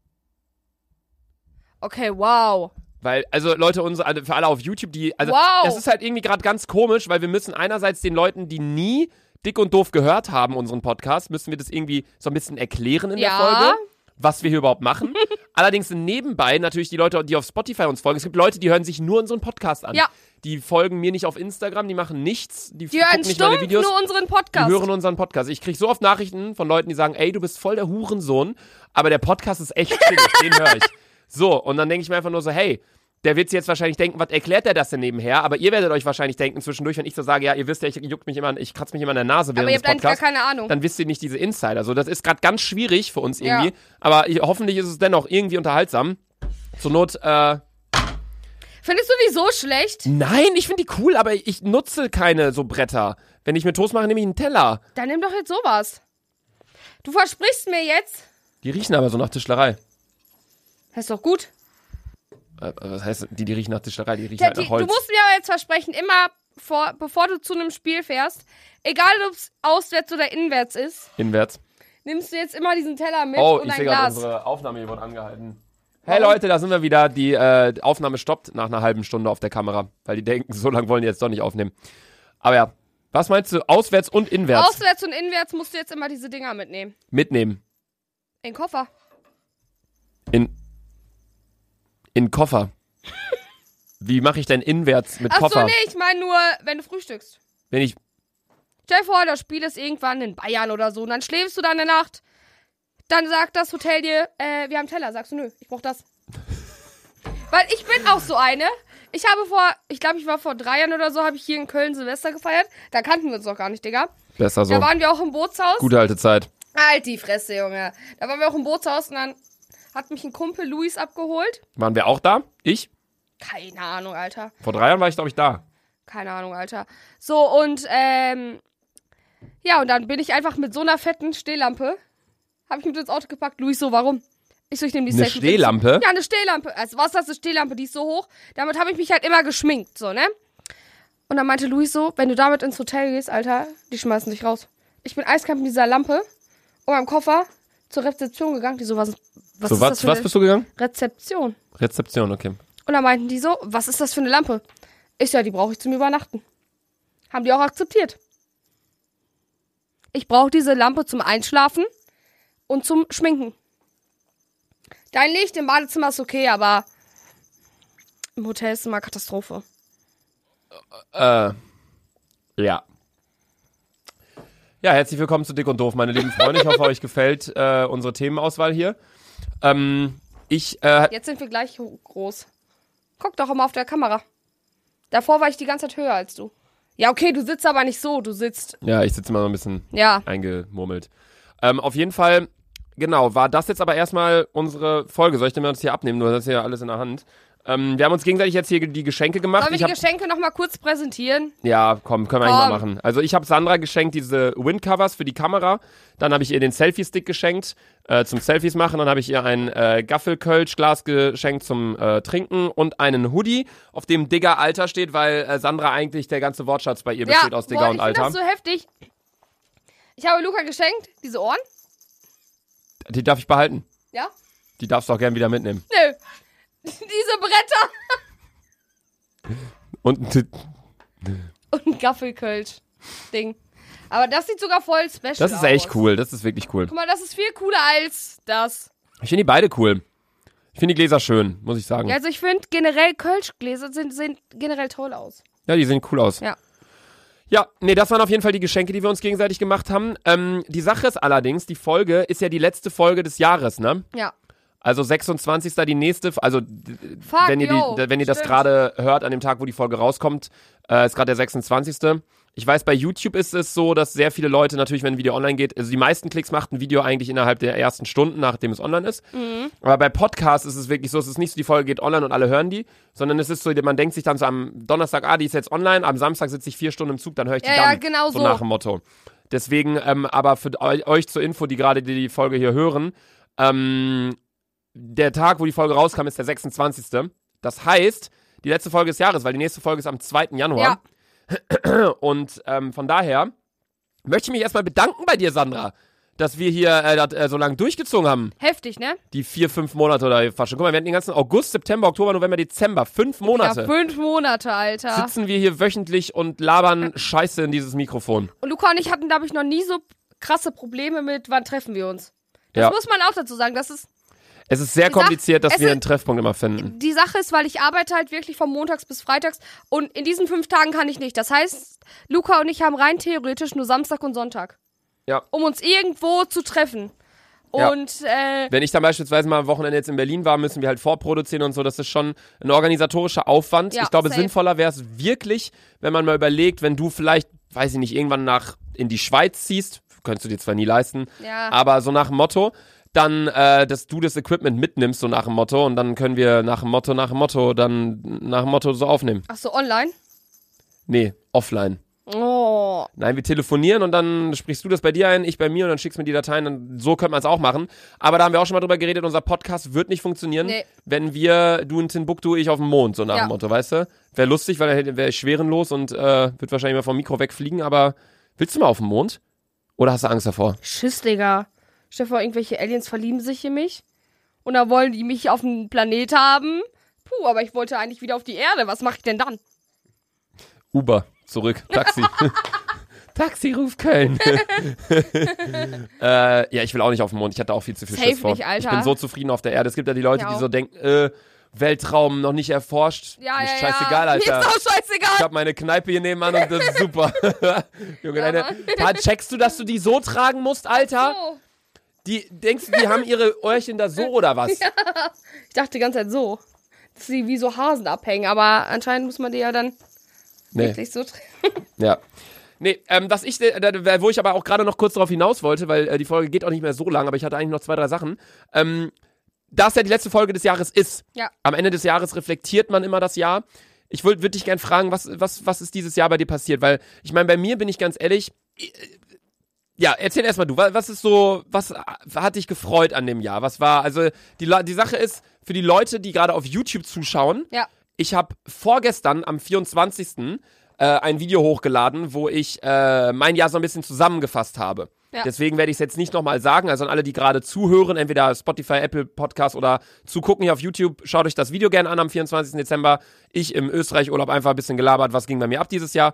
Okay, wow. Weil, also Leute, unsere, für alle auf YouTube, die, also Wow. das ist halt irgendwie gerade ganz komisch, weil wir müssen einerseits den Leuten, die nie dick und doof gehört haben, unseren Podcast, müssen wir das irgendwie so ein bisschen erklären in Ja. der Folge, was wir hier überhaupt machen. Allerdings sind nebenbei natürlich die Leute, die auf Spotify uns folgen. Es gibt Leute, die hören sich nur unseren Podcast an. Ja. Die folgen mir nicht auf Instagram, die machen nichts, die, Die hören nicht meine Videos. nur unseren Die Podcast. hören unseren Podcast. Ich kriege so oft Nachrichten von Leuten, die sagen, ey, du bist voll der Hurensohn, aber der Podcast ist echt chillig, den höre ich. So, und dann denke ich mir einfach nur so, hey, der wird sich jetzt wahrscheinlich denken, was erklärt der das denn nebenher? Aber ihr werdet euch wahrscheinlich denken zwischendurch, wenn ich so sage, ja, ihr wisst ja, ich juckt mich immer, ich kratze mich immer an der Nase während aber ihr des habt eigentlich gar Podcasts. keine Ahnung. Dann wisst ihr nicht diese Insider. So, das ist gerade ganz schwierig für uns Ja. irgendwie. Aber ich, hoffentlich ist es dennoch irgendwie unterhaltsam. Zur Not, äh, Findest du die so schlecht? nein, ich finde die cool, aber ich nutze keine so Bretter. Wenn ich mir Toast mache, nehme ich einen Teller. Dann nimm doch jetzt sowas. Du versprichst mir jetzt. Die riechen aber so nach Tischlerei. Das ist doch gut. Äh, was heißt, die, die riechen nach Tischlerei, die riechen halt nach Holz. du musst mir aber jetzt versprechen, immer vor, bevor du zu einem Spiel fährst, egal ob es auswärts oder inwärts ist, Inwärts. nimmst du jetzt immer diesen Teller mit Oh, und ich ein Glas. unsere Aufnahme hier wurde angehalten. Hey? Leute, da sind wir wieder. Die äh, Aufnahme stoppt nach einer halben Stunde auf der Kamera, weil die denken, so lange wollen die jetzt doch nicht aufnehmen. Aber ja, was meinst du, auswärts und inwärts Auswärts und inwärts musst du jetzt immer diese Dinger mitnehmen. mitnehmen? In den Koffer. In, in Koffer. Wie mache ich denn inwärts mit Ach Koffer? so, nee, ich meine nur, wenn du frühstückst. Wenn ich, Stell dir vor, das Spiel ist irgendwann in Bayern oder so. Und dann schläfst du da in der Nacht. Dann sagt das Hotel dir, äh, wir haben Teller. Sagst du, nö, ich brauch das. Weil ich bin auch so eine. Ich habe vor, ich glaube, ich war vor drei Jahren oder so, habe ich hier in Köln Silvester gefeiert. Da kannten wir uns noch gar nicht, Digga. besser so. Da waren wir auch im Bootshaus. Gute alte Zeit. Halt die Fresse, Junge. Da waren wir auch im Bootshaus und dann hat mich ein Kumpel Luis abgeholt. Waren wir auch da? Ich? Keine Ahnung, Alter. Vor drei Jahren war ich, glaube ich, da. Keine Ahnung, Alter. So, und, ähm, ja, und dann bin ich einfach mit so einer fetten Stehlampe, habe ich mit ins Auto gepackt. Luis so, warum? Ich so, ich nehme die Eine. Stehlampe? Ja, eine Stehlampe. Also, was ist das, eine Stehlampe? Die ist so hoch. Damit habe ich mich halt immer geschminkt, so, ne? Und dann meinte Luis so, wenn du damit ins Hotel gehst, Alter, die schmeißen dich raus. Ich bin eiskalt mit dieser Lampe und meinem Koffer zur Rezeption gegangen. Die so, was, was so, ist was, was bist du gegangen? Rezeption? Rezeption, okay. Und dann meinten die so, was ist das für eine Lampe? Ich ja, die brauche ich zum Übernachten. Haben die auch akzeptiert. Ich brauche diese Lampe zum Einschlafen und zum Schminken. Dein Licht im Badezimmer ist okay, aber im Hotel ist immer Katastrophe. Äh, ja. Ja, herzlich willkommen zu Dick und Doof, meine lieben Freunde. Ich hoffe, euch gefällt äh, unsere Themenauswahl hier. Ähm, ich, äh, Jetzt sind wir gleich groß. Guck doch immer auf der Kamera. Davor war ich die ganze Zeit höher als du. Ja, okay, du sitzt aber nicht so, du sitzt. ja, ich sitze immer so ein bisschen Ja. eingemurmelt. Ähm, auf jeden Fall, genau, war das jetzt aber erstmal unsere Folge. Soll ich denn mal das hier abnehmen? Du hast ja alles in der Hand. Ähm, wir haben uns gegenseitig jetzt hier die Geschenke gemacht. Sollen wir Ich die hab, Geschenke nochmal kurz präsentieren? ja, komm, können wir eigentlich Komm. mal machen. Also ich habe Sandra geschenkt, diese Windcovers für die Kamera. Dann habe ich ihr den Selfie-Stick geschenkt äh, zum Selfies machen. Dann habe ich ihr ein äh, Gaffelkölsch-Glas geschenkt zum äh, Trinken und einen Hoodie, auf dem Digger Alter steht, weil äh, Sandra eigentlich der ganze Wortschatz bei ihr besteht aus Digger boah, und Alter. das so heftig. Ich habe Luca geschenkt, diese Ohren. Die darf ich behalten. Ja? Die darfst du auch gern wieder mitnehmen. Nö. Diese Bretter Und und ein Gaffelkölsch-Ding. Aber das sieht sogar voll special aus. das ist echt cool. Das ist wirklich cool. Guck mal, das ist viel cooler als das. Ich finde die beide cool. Ich finde die Gläser schön, muss ich sagen. Ja, Ja, also ich finde generell Kölschgläser sind, sehen generell toll aus. die sehen cool aus. Ja. Ja, nee, das waren auf jeden Fall die Geschenke, die wir uns gegenseitig gemacht haben. Ähm, die Sache ist allerdings, die Folge ist ja die letzte Folge des Jahres, ne? Ja. Also 26. die nächste, also Fuck, wenn ihr, yo, die, wenn ihr das gerade hört an dem Tag, wo die Folge rauskommt, äh, ist gerade der 26. Ich weiß, bei YouTube ist es so, dass sehr viele Leute natürlich, wenn ein Video online geht, also die meisten Klicks macht ein Video eigentlich innerhalb der ersten Stunden, nachdem es online ist. Mhm. Aber bei Podcasts ist es wirklich so, es ist nicht so, die Folge geht online und alle hören die, sondern es ist so, man denkt sich dann so am Donnerstag, ah, die ist jetzt online, am Samstag sitze ich vier Stunden im Zug, dann höre ich die Ja, dann. ja, genau so. so. nach dem Motto. Deswegen, ähm, aber für eu- euch zur Info, die gerade die, die Folge hier hören, ähm, der Tag, wo die Folge rauskam, ist der 26. Das heißt, die letzte Folge des Jahres, weil die nächste Folge ist am 2. Januar. Und ähm, von daher möchte ich mich erstmal bedanken bei dir, Sandra. dass wir hier äh, das, äh, so lange durchgezogen haben. Heftig, ne? Die vier, fünf Monate oder fast schon. Guck mal, wir hatten den ganzen August, September, Oktober, November, Dezember. Fünf Monate. Ja, fünf Monate, Alter. sitzen wir hier wöchentlich und labern Scheiße in dieses Mikrofon. Und Luca und ich hatten, glaube ich, noch nie so krasse Probleme mit, wann treffen wir uns. Das Ja. muss man auch dazu sagen. Das ist, Es ist sehr kompliziert, dass wir einen Treffpunkt immer finden. die Sache ist, weil ich arbeite halt wirklich von montags bis freitags und in diesen fünf Tagen kann ich nicht. Das heißt, Luca und ich haben rein theoretisch nur Samstag und Sonntag. Ja. Um uns irgendwo zu treffen. Ja. Und, äh, Wenn ich dann beispielsweise mal am Wochenende jetzt in Berlin war, müssen wir halt vorproduzieren und so. Das ist schon ein organisatorischer Aufwand. Ja, ich glaube, safe. sinnvoller wäre es wirklich, wenn man mal überlegt, wenn du vielleicht, weiß ich nicht, irgendwann nach in die Schweiz ziehst, könntest du dir zwar nie leisten, ja. aber so nach dem Motto, dann, äh, dass du das Equipment mitnimmst, so nach dem Motto, und dann können wir nach dem Motto, nach dem Motto, dann nach dem Motto so aufnehmen. Ach so, online? Nee, offline. Oh. Nein, wir telefonieren und dann sprichst du das bei dir ein, ich bei mir und dann schickst mir die Dateien. Dann, so könnte man es auch machen. Aber da haben wir auch schon mal drüber geredet, unser Podcast wird nicht funktionieren, Nee. wenn wir, du in Timbuktu, ich auf dem Mond, so nach Ja. dem Motto, weißt du? Wäre lustig, weil dann wäre ich schwerenlos und äh, wird wahrscheinlich mal vom Mikro wegfliegen, aber willst du mal auf dem Mond? Oder hast du Angst davor? Schiss, Digga. Stell dir vor, irgendwelche Aliens verlieben sich in mich. Und dann wollen die mich auf dem Planet haben. Puh, aber ich wollte eigentlich wieder auf die Erde. Was mache ich denn dann? Uber, zurück, Taxi. Taxi, ruf Köln. äh, ja, ich will auch nicht auf den Mond. Ich hatte auch viel zu viel Safe Schiss vor. nicht, Alter. Ich bin so zufrieden auf der Erde. Es gibt ja die Leute, die so denken, äh, Weltraum noch nicht erforscht. Ja, Mir ja, ist scheißegal. Alter. Mir ist auch scheißegal. Ich hab meine Kneipe hier nebenan und das ist super. Junge, Ja, deine, checkst du, dass du die so tragen musst, Alter? So. Die, denkst du, die haben ihre Öhrchen da so oder was? Ich dachte die ganze Zeit so. Dass sie wie so Hasen abhängen. Aber anscheinend muss man die ja dann Nee, wirklich so. ja. Nee, ähm, was ich, äh, da- wo ich aber auch gerade noch kurz darauf hinaus wollte, weil äh, die Folge geht auch nicht mehr so lang, aber ich hatte eigentlich noch zwei, drei Sachen. Ähm, da es ja die letzte Folge des Jahres ist, Ja. am Ende des Jahres reflektiert man immer das Jahr. Ich würde dich gern fragen, was, was, was ist dieses Jahr bei dir passiert? Weil, ich meine, bei mir bin ich ganz ehrlich, äh, ja, erzähl erstmal du, wa- was ist so, was hat dich gefreut an dem Jahr? Was war, also die, die Sache ist, für die Leute, die gerade auf YouTube zuschauen, Ja. ich habe vorgestern am 24. Äh, ein Video hochgeladen, wo ich äh, mein Jahr so ein bisschen zusammengefasst habe. Ja. Deswegen werde ich es jetzt nicht nochmal sagen. Also an alle, die gerade zuhören, entweder Spotify, Apple Podcast oder zugucken hier auf YouTube, schaut euch das Video gerne an am 24. Dezember. Ich im Österreich-Urlaub einfach ein bisschen gelabert, was ging bei mir ab dieses Jahr.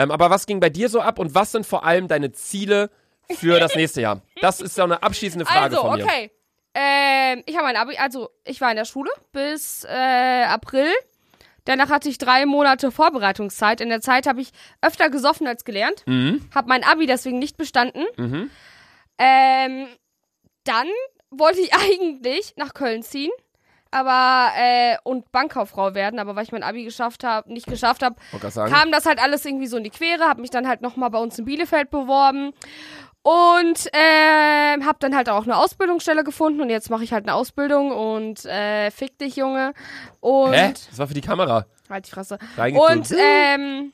Ähm, aber was ging bei dir so ab und was sind vor allem deine Ziele für das nächste Jahr? Das ist so eine abschließende Frage Also, von mir. okay. Ähm, ich habe mein Abi, also ich war in der Schule bis äh, April. Danach hatte ich drei Monate Vorbereitungszeit. In der Zeit habe ich öfter gesoffen als gelernt. Mhm. Habe mein Abi deswegen nicht bestanden. Mhm. Ähm, dann wollte ich eigentlich nach Köln ziehen. Aber, äh, und Bankkauffrau werden, aber weil ich mein Abi geschafft habe, nicht geschafft habe, kam das halt alles irgendwie so in die Quere, habe mich dann halt nochmal bei uns in Bielefeld beworben und ähm, habe dann halt auch eine Ausbildungsstelle gefunden und jetzt mache ich halt eine Ausbildung und äh, fick dich, Junge. Und Hä? Das war für die Kamera. halt die Fresse. Und ähm,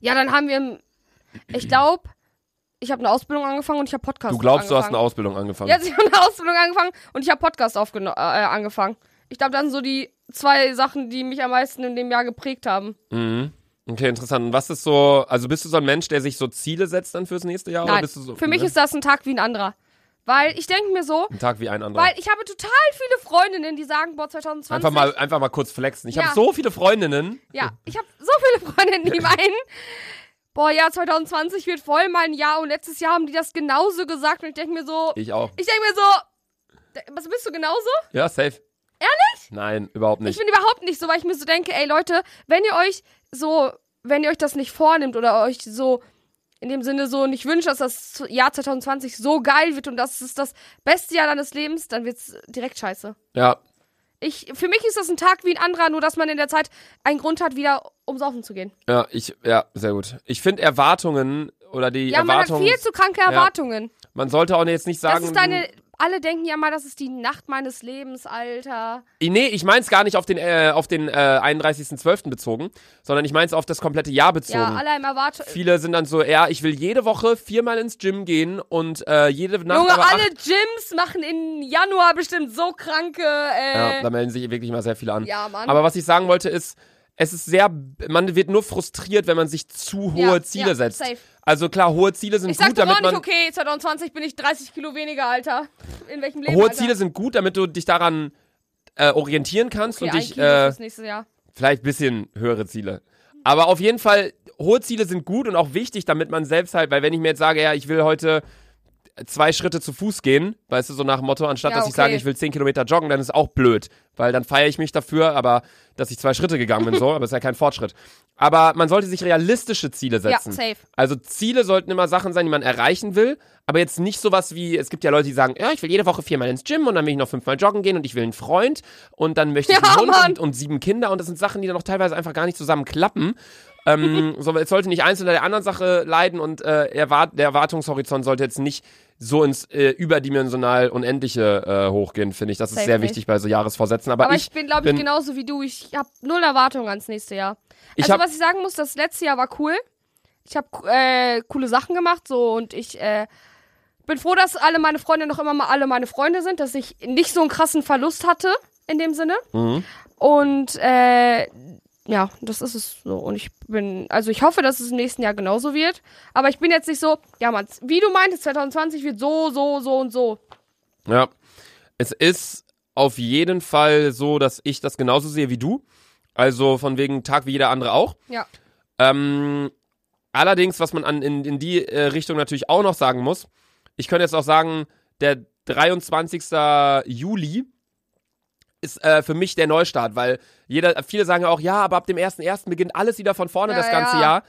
ja, dann haben wir, ich glaube, ich habe eine Ausbildung angefangen und ich habe Podcast du glaubst, du hast eine angefangen. Ausbildung angefangen. Ja, ich habe eine Ausbildung angefangen und ich habe Podcast aufgeno- äh, angefangen. Ich glaube, das sind so die zwei Sachen, die mich am meisten in dem Jahr geprägt haben. Mhm. Okay, interessant. Und was ist so, also bist du so ein Mensch, der sich so Ziele setzt dann fürs nächste Jahr? oder Nein, bist du so, für mich ne? ist das ein Tag wie ein anderer. Weil ich denke mir so, ein Tag wie ein anderer. weil ich habe total viele Freundinnen, die sagen, boah, 2020. Einfach mal, einfach mal kurz flexen. Ich Ja. habe so viele Freundinnen. Ja, ich habe so viele Freundinnen, die meinen, boah, ja, 2020 wird voll mein Jahr und letztes Jahr haben die das genauso gesagt und ich denke mir so, Ich auch. ich denke mir so, was bist du genauso? Ja, safe. Ehrlich? Nein, überhaupt Ich nicht. bin überhaupt nicht so, weil ich mir so denke, ey Leute, wenn ihr euch so, wenn ihr euch das nicht vornimmt oder euch so in dem Sinne so nicht wünscht, dass das Jahr 2020 so geil wird und das ist das beste Jahr deines Lebens, dann wird's direkt scheiße. Ja, Ich, für mich ist das ein Tag wie ein anderer, nur dass man in der Zeit einen Grund hat, wieder ums Saufen zu gehen. ja, ich, ja, sehr gut. Ich finde Erwartungen oder die Ja, man hat Erwartungen. viel zu kranke Erwartungen. man sollte auch jetzt nicht sagen. Das ist deine. Alle denken ja mal, das ist die Nacht meines Lebens, Alter. Nee, ich meine es gar nicht auf den, äh, auf den äh, 31.12. bezogen, sondern ich meine es auf das komplette Jahr bezogen. Ja, alle im Erwartung. Viele sind dann so, ja, ich will jede Woche viermal ins Gym gehen und äh, jede Nacht Junge, alle Gyms machen im Januar bestimmt so kranke. Äh, Ja, da melden sich wirklich immer sehr viele an. Ja, Mann. Aber was ich sagen wollte ist, es ist sehr, man wird nur frustriert, wenn man sich zu hohe Ja, Ziele ja, setzt. safe. Also klar, hohe Ziele sind Ich gut, damit auch nicht, man okay, 2020 bin ich 30 Kilo weniger, Alter. In welchem Leben, hohe Alter? Ziele sind gut, damit du dich daran äh, orientieren kannst okay, und dich äh, vielleicht ein bisschen höhere Ziele. Aber auf jeden Fall, hohe Ziele sind gut und auch wichtig, damit man selbst halt, weil wenn ich mir jetzt sage, ja, ich will heute zwei Schritte zu Fuß gehen, weißt du, so nach dem Motto, anstatt Ja, dass ich sage, ich will zehn Kilometer joggen, dann ist auch blöd, weil dann feiere ich mich dafür, aber dass ich zwei Schritte gegangen bin, so, aber ist ja kein Fortschritt. Aber man sollte sich realistische Ziele setzen. Ja, safe. Also Ziele sollten immer Sachen sein, die man erreichen will, aber jetzt nicht sowas wie, es gibt ja Leute, die sagen, ja, ich will jede Woche viermal ins Gym und dann will ich noch fünfmal joggen gehen und ich will einen Freund und dann möchte ich Ja, einen Hund und, und sieben Kinder und das sind Sachen, die dann auch teilweise einfach gar nicht zusammen klappen. Ähm, so, es sollte nicht eins unter der anderen Sache leiden und äh, erwart der Erwartungshorizont sollte jetzt nicht so ins äh, überdimensional Unendliche äh, hochgehen, finde ich. Das ist Safe sehr nicht. wichtig bei so Jahresvorsätzen. Aber, Aber ich, ich, bin, glaube ich, bin- genauso wie du. Ich habe null Erwartungen ans nächste Jahr. Ich Also, hab- was ich sagen muss, das letzte Jahr war cool. Ich habe äh, coole Sachen gemacht, so und ich äh, bin froh, dass alle meine Freunde noch immer mal alle meine Freunde sind, dass ich nicht so einen krassen Verlust hatte in dem Sinne. Mhm. Und äh, ja, das ist es so. Und ich bin, also ich hoffe, dass es im nächsten Jahr genauso wird. Aber ich bin jetzt nicht so, ja, man, wie du meintest, 2020 wird so, so, so und so. Ja. Es ist auf jeden Fall so, dass ich das genauso sehe wie du. Also von wegen Tag wie jeder andere auch. Ja. Ähm, allerdings, was man an, in, in die äh, Richtung natürlich auch noch sagen muss, ich könnte jetzt auch sagen, der 23. Juli ist äh, für mich der Neustart, weil jeder, viele sagen ja auch, ja, aber ab dem 1.1. beginnt alles wieder von vorne Ja, das ganze ja. Jahr.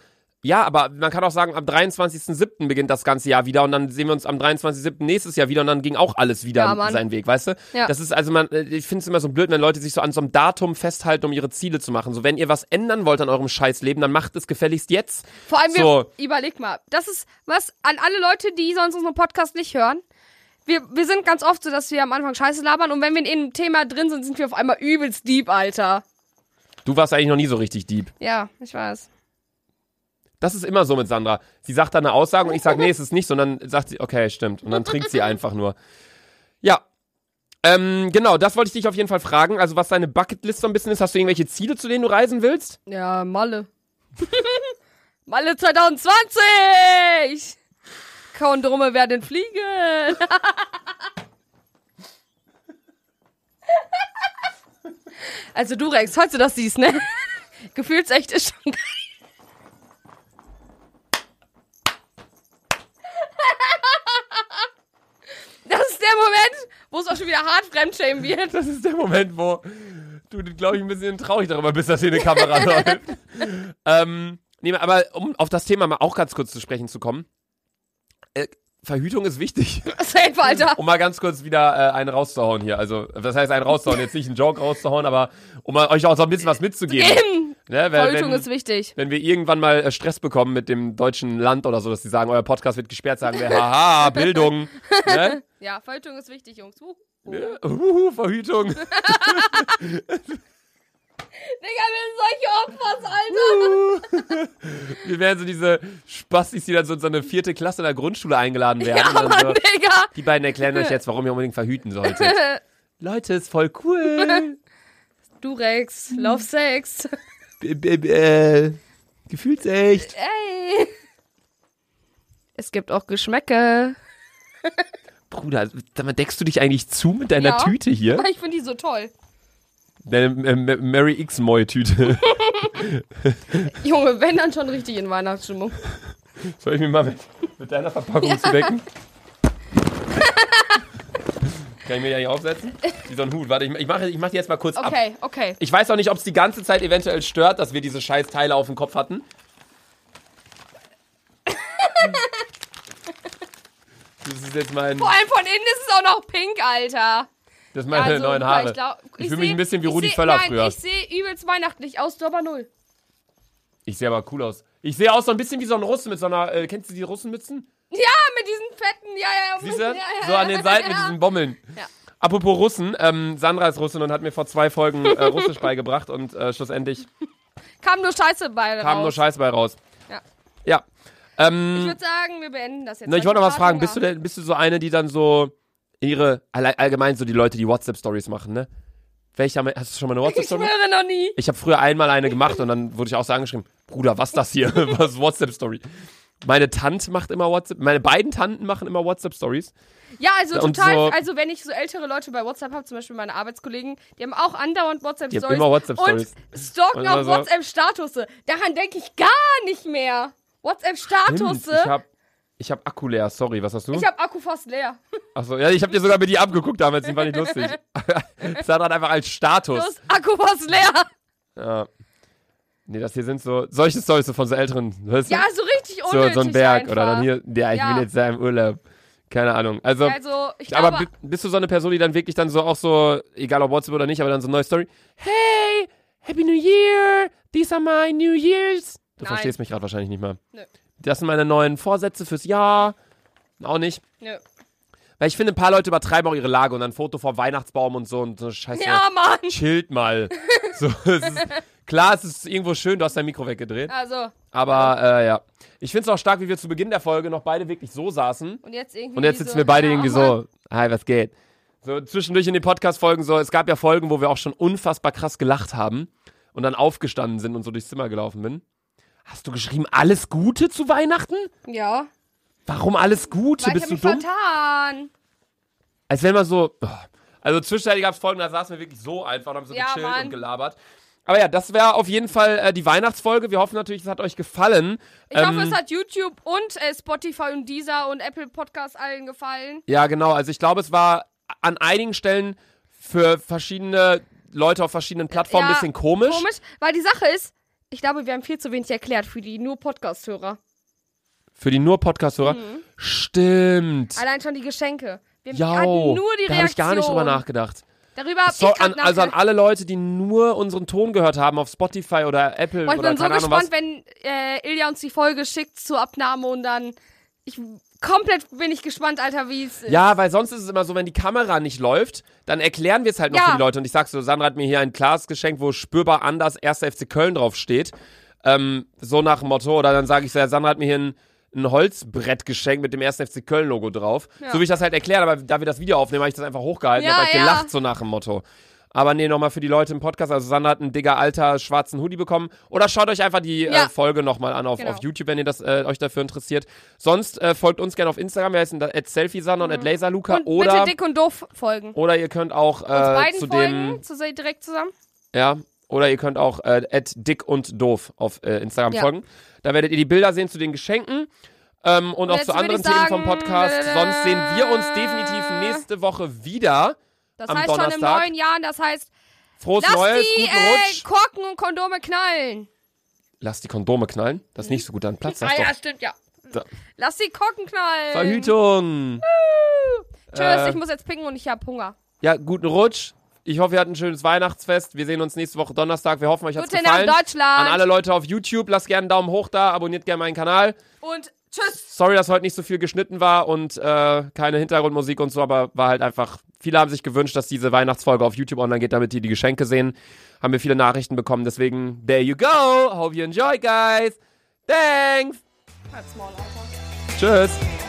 Ja, aber man kann auch sagen, am 23.07. beginnt das ganze Jahr wieder und dann sehen wir uns am 23.07. nächstes Jahr wieder und dann ging auch alles wieder Ja, seinen Weg, weißt du? Ja. Das ist also man, äh, ich finde es immer so blöd, wenn Leute sich so an so einem Datum festhalten, um ihre Ziele zu machen. So, wenn ihr was ändern wollt an eurem Scheißleben, dann macht es gefälligst jetzt. Vor allem, wir, So. überleg mal, das ist was an alle Leute, die sonst unseren Podcast nicht hören. Wir, wir sind ganz oft so, dass wir am Anfang Scheiße labern und wenn wir in einem Thema drin sind, sind wir auf einmal übelst deep, Alter. Du warst eigentlich noch nie so richtig deep. Ja, ich weiß. Das ist immer so mit Sandra. Sie sagt dann eine Aussage und ich sage, nee, es ist nicht, sondern sagt sie, okay, stimmt. Und dann trinkt sie einfach nur. Ja. Ähm, genau, das wollte ich dich auf jeden Fall fragen. Also, was deine Bucketlist so ein bisschen ist. Hast du irgendwelche Ziele, zu denen du reisen willst? Ja, Malle. Malle 2020! Kondome werden fliegen. also du Rex, falls du das siehst, ne? Gefühlsecht ist schon geil. Das ist der Moment, wo es auch schon wieder hart fremdschämen wird. Das ist der Moment, wo du, glaube ich, ein bisschen traurig darüber bist, dass hier eine Kamera läuft. ähm, nee, aber um auf das Thema mal auch ganz kurz zu sprechen zu kommen. Äh, Verhütung ist wichtig. Safe, Alter. Um mal ganz kurz wieder äh, einen rauszuhauen hier. Also, das heißt, einen rauszuhauen, jetzt nicht einen Joke rauszuhauen, aber um mal euch auch so ein bisschen was mitzugeben. Eben. Ne, weil, Verhütung wenn, ist wichtig. wenn wir irgendwann mal äh, Stress bekommen mit dem deutschen Land oder so, dass sie sagen, euer Podcast wird gesperrt, sagen wir, haha, Bildung. ne? Ja, Verhütung ist wichtig, Jungs. Uh. Ja, Uhu, Verhütung. Digga, wir sind solche Opfers, Alter. Wir wären so diese Spastis, die dann so in so eine vierte Klasse in der Grundschule eingeladen werden. Ja, Mann, so, Digga. die beiden erklären euch jetzt, warum ihr unbedingt verhüten solltet. Leute, ist voll cool. Du Rex, Love Sex. B -b -b äh, gefühlsecht. Ey. Es gibt auch Geschmäcke. Bruder, deckst du dich eigentlich zu mit deiner Ja. Tüte hier? Ich finde die so toll. Deine äh, Ma- Mary X Moy Tüte. Junge, wenn dann schon richtig in Weihnachtsstimmung. Soll ich mir mal mit, mit deiner Verpackung zudecken? Kann ich mir ja nicht aufsetzen? Wie so ein Hut. Warte, ich, ich mache ich mach die jetzt mal kurz ab. Okay, okay. Ich weiß auch nicht, ob es die ganze Zeit eventuell stört, dass wir diese scheiß Teile auf dem Kopf hatten. Das ist jetzt mein, Vor allem von innen ist es auch noch pink, Alter. Das sind meine Also, neuen Haare. Ich, glaub, Ich fühl mich ein bisschen wie ich Rudi seh- Völler nein, früher. Ich sehe übelst weihnachtlich aus, du aber null. Ich sehe aber cool aus. Ich sehe aus so ein bisschen wie so ein Russe mit so einer, äh, kennst du die Russenmützen? Ja, mit diesen fetten, ja, ja, ja. Siehst du? Ja, ja, so an den ja, Seiten mit ja. diesen Bommeln. Ja. Apropos Russen, ähm, Sandra ist Russin und hat mir vor zwei Folgen äh, Russisch beigebracht und äh, schlussendlich Kam nur Scheiße bei kam nur raus. Scheiß bei raus. Ja. Ja. Ich Ähm, würde sagen, wir beenden das jetzt. na, ich wollte noch was fragen. Bist du, denn, bist du so eine, die dann so ihre, allgemein so die Leute, die WhatsApp-Stories machen, ne? Welche haben, hast du schon mal eine Ich WhatsApp-Story? schwöre noch nie. Ich habe früher einmal eine gemacht und dann wurde ich auch so angeschrieben, Bruder, was das hier? was WhatsApp-Story? Meine Tante macht immer WhatsApp, meine beiden Tanten machen immer WhatsApp-Stories. Ja, also Und total, so- also wenn ich so ältere Leute bei WhatsApp habe, zum Beispiel meine Arbeitskollegen, die haben auch andauernd Die haben WhatsApp-Stories. immer WhatsApp-Stories. Und stalken Und auch so- WhatsApp-Statusse. Daran denke ich gar nicht mehr. WhatsApp-Statusse. Ich hab, ich hab Akku leer, sorry, was hast du? Ich habe Akku fast leer. Achso, ja, ich habe dir sogar mit die abgeguckt damals, die fand ich lustig. das war dann einfach als Du Status. hast Akku fast leer. Ja. Nee, das hier sind so, solche Stories so von so älteren, weißt du? Ja, so richtig so, unnötig so ein Berg einfach. oder dann hier, ja, ich Ja. bin jetzt da im Urlaub. Keine Ahnung. Also, Also, ich aber glaube, bi- bist du so eine Person, die dann wirklich dann so auch so, egal ob WhatsApp oder nicht, aber dann so eine neue Story, hey, Happy New Year, these are my New Years. Du Nein. verstehst mich gerade wahrscheinlich nicht mal. Nö. Das sind meine neuen Vorsätze fürs Jahr. Auch nicht. Nö. Weil ich finde, ein paar Leute übertreiben auch ihre Lage und dann ein Foto vor Weihnachtsbaum und so und so scheiße. Ja, Mann. Chillt mal. so, es ist, klar, es ist irgendwo schön, du hast dein Mikro weggedreht. Also, Aber äh, ja. Ich finde es auch stark, wie wir zu Beginn der Folge noch beide wirklich so saßen. und jetzt irgendwie Und jetzt so, sitzen wir beide ja, irgendwie so, hi, was geht? So zwischendurch in den Podcast-Folgen so, es gab ja Folgen, wo wir auch schon unfassbar krass gelacht haben und dann aufgestanden sind und so durchs Zimmer gelaufen bin. Hast du geschrieben, alles Gute zu Weihnachten? Ja. Warum alles Gute? Weil ich Bist hab du mich dumm? vertan. Als wenn man so. oh. Also zwischenzeitlich gab es Folgen, da saßen wir wirklich so einfach und haben so Ja, gechillt Mann. und gelabert. Aber ja, das wäre auf jeden Fall äh, die Weihnachtsfolge. Wir hoffen natürlich, es hat euch gefallen. Ich Ähm, hoffe, es hat YouTube und äh, Spotify und Deezer und Apple Podcasts allen gefallen. Ja, genau. Also ich glaube, es war an einigen Stellen für verschiedene Leute auf verschiedenen Plattformen ein Ja, bisschen komisch. Komisch, weil die Sache ist, ich glaube, wir haben viel zu wenig erklärt für die nur Podcast-Hörer. Für die nur Podcast-Hörer. Mhm. Stimmt. Allein schon die Geschenke. Wir Ja, hatten nur die da habe ich gar nicht drüber nachgedacht. Darüber hab So, ich an, also an alle Leute, die nur unseren Ton gehört haben auf Spotify oder Apple Boah, ich oder bin so Ahnung gespannt, was. wenn äh, Ilja uns die Folge schickt zur Abnahme und dann. Ich komplett bin ich gespannt, Alter, wie es ist. Ja, weil sonst ist es immer so, wenn die Kamera nicht läuft, dann erklären wir es halt noch Ja. für die Leute. Und ich sag so, Sandra hat mir hier ein Glas geschenkt, wo spürbar anders 1. FC Köln drauf steht. Ähm, so nach dem Motto. Oder dann sage ich so, ja, Sandra hat mir hier ein, ein Holzbrett geschenkt mit dem 1. FC Köln Logo drauf. Ja. So wie ich das halt erklärt, aber da wir das Video aufnehmen, habe ich das einfach hochgehalten Ja, und hab halt ja. gelacht, so nach dem Motto. Aber nee, nochmal für die Leute im Podcast. Also Sandra hat einen digger alter schwarzen Hoodie bekommen. Oder schaut euch einfach die Ja. äh, Folge nochmal an auf, Genau. auf YouTube, wenn ihr das äh, euch dafür interessiert. Sonst äh, folgt uns gerne auf Instagram. Wir heißen at selfiesandra und at laserluca. und Oder, bitte dick und doof folgen. oder ihr könnt auch äh, zu folgen, dem, zu, direkt zusammen. ja, oder ihr könnt auch äh, at dick und doof auf äh, Instagram Ja. folgen. Da werdet ihr die Bilder sehen zu den Geschenken. Ähm, und, auch jetzt zu anderen Themen vom Podcast. äh, Sonst sehen wir uns definitiv nächste Woche wieder. Das Am heißt schon im Donnerstag. neuen Jahr, das heißt, Frohes lass Neues, die äh. Korken und Kondome knallen. Lass die Kondome knallen. Das ist nicht so gut an Platz. Ah ja, stimmt, ja. Da. Lass die Korken knallen. Verhütung. Tschüss, Äh, ich muss jetzt pinken und ich hab Hunger. Ja, guten Rutsch. Ich hoffe, ihr hattet ein schönes Weihnachtsfest. Wir sehen uns nächste Woche Donnerstag. Wir hoffen, euch hat's Gute Nacht, gefallen. Deutschland. An alle Leute auf YouTube, lasst gerne einen Daumen hoch da, abonniert gerne meinen Kanal. Und tschüss. Sorry, dass heute nicht so viel geschnitten war und äh, keine Hintergrundmusik und so, aber war halt einfach. Viele haben sich gewünscht, dass diese Weihnachtsfolge auf YouTube online geht, damit die die Geschenke sehen. Haben wir viele Nachrichten bekommen, deswegen, there you go. Hope you enjoy, guys. Thanks. Halt's Maul, Alter. Tschüss.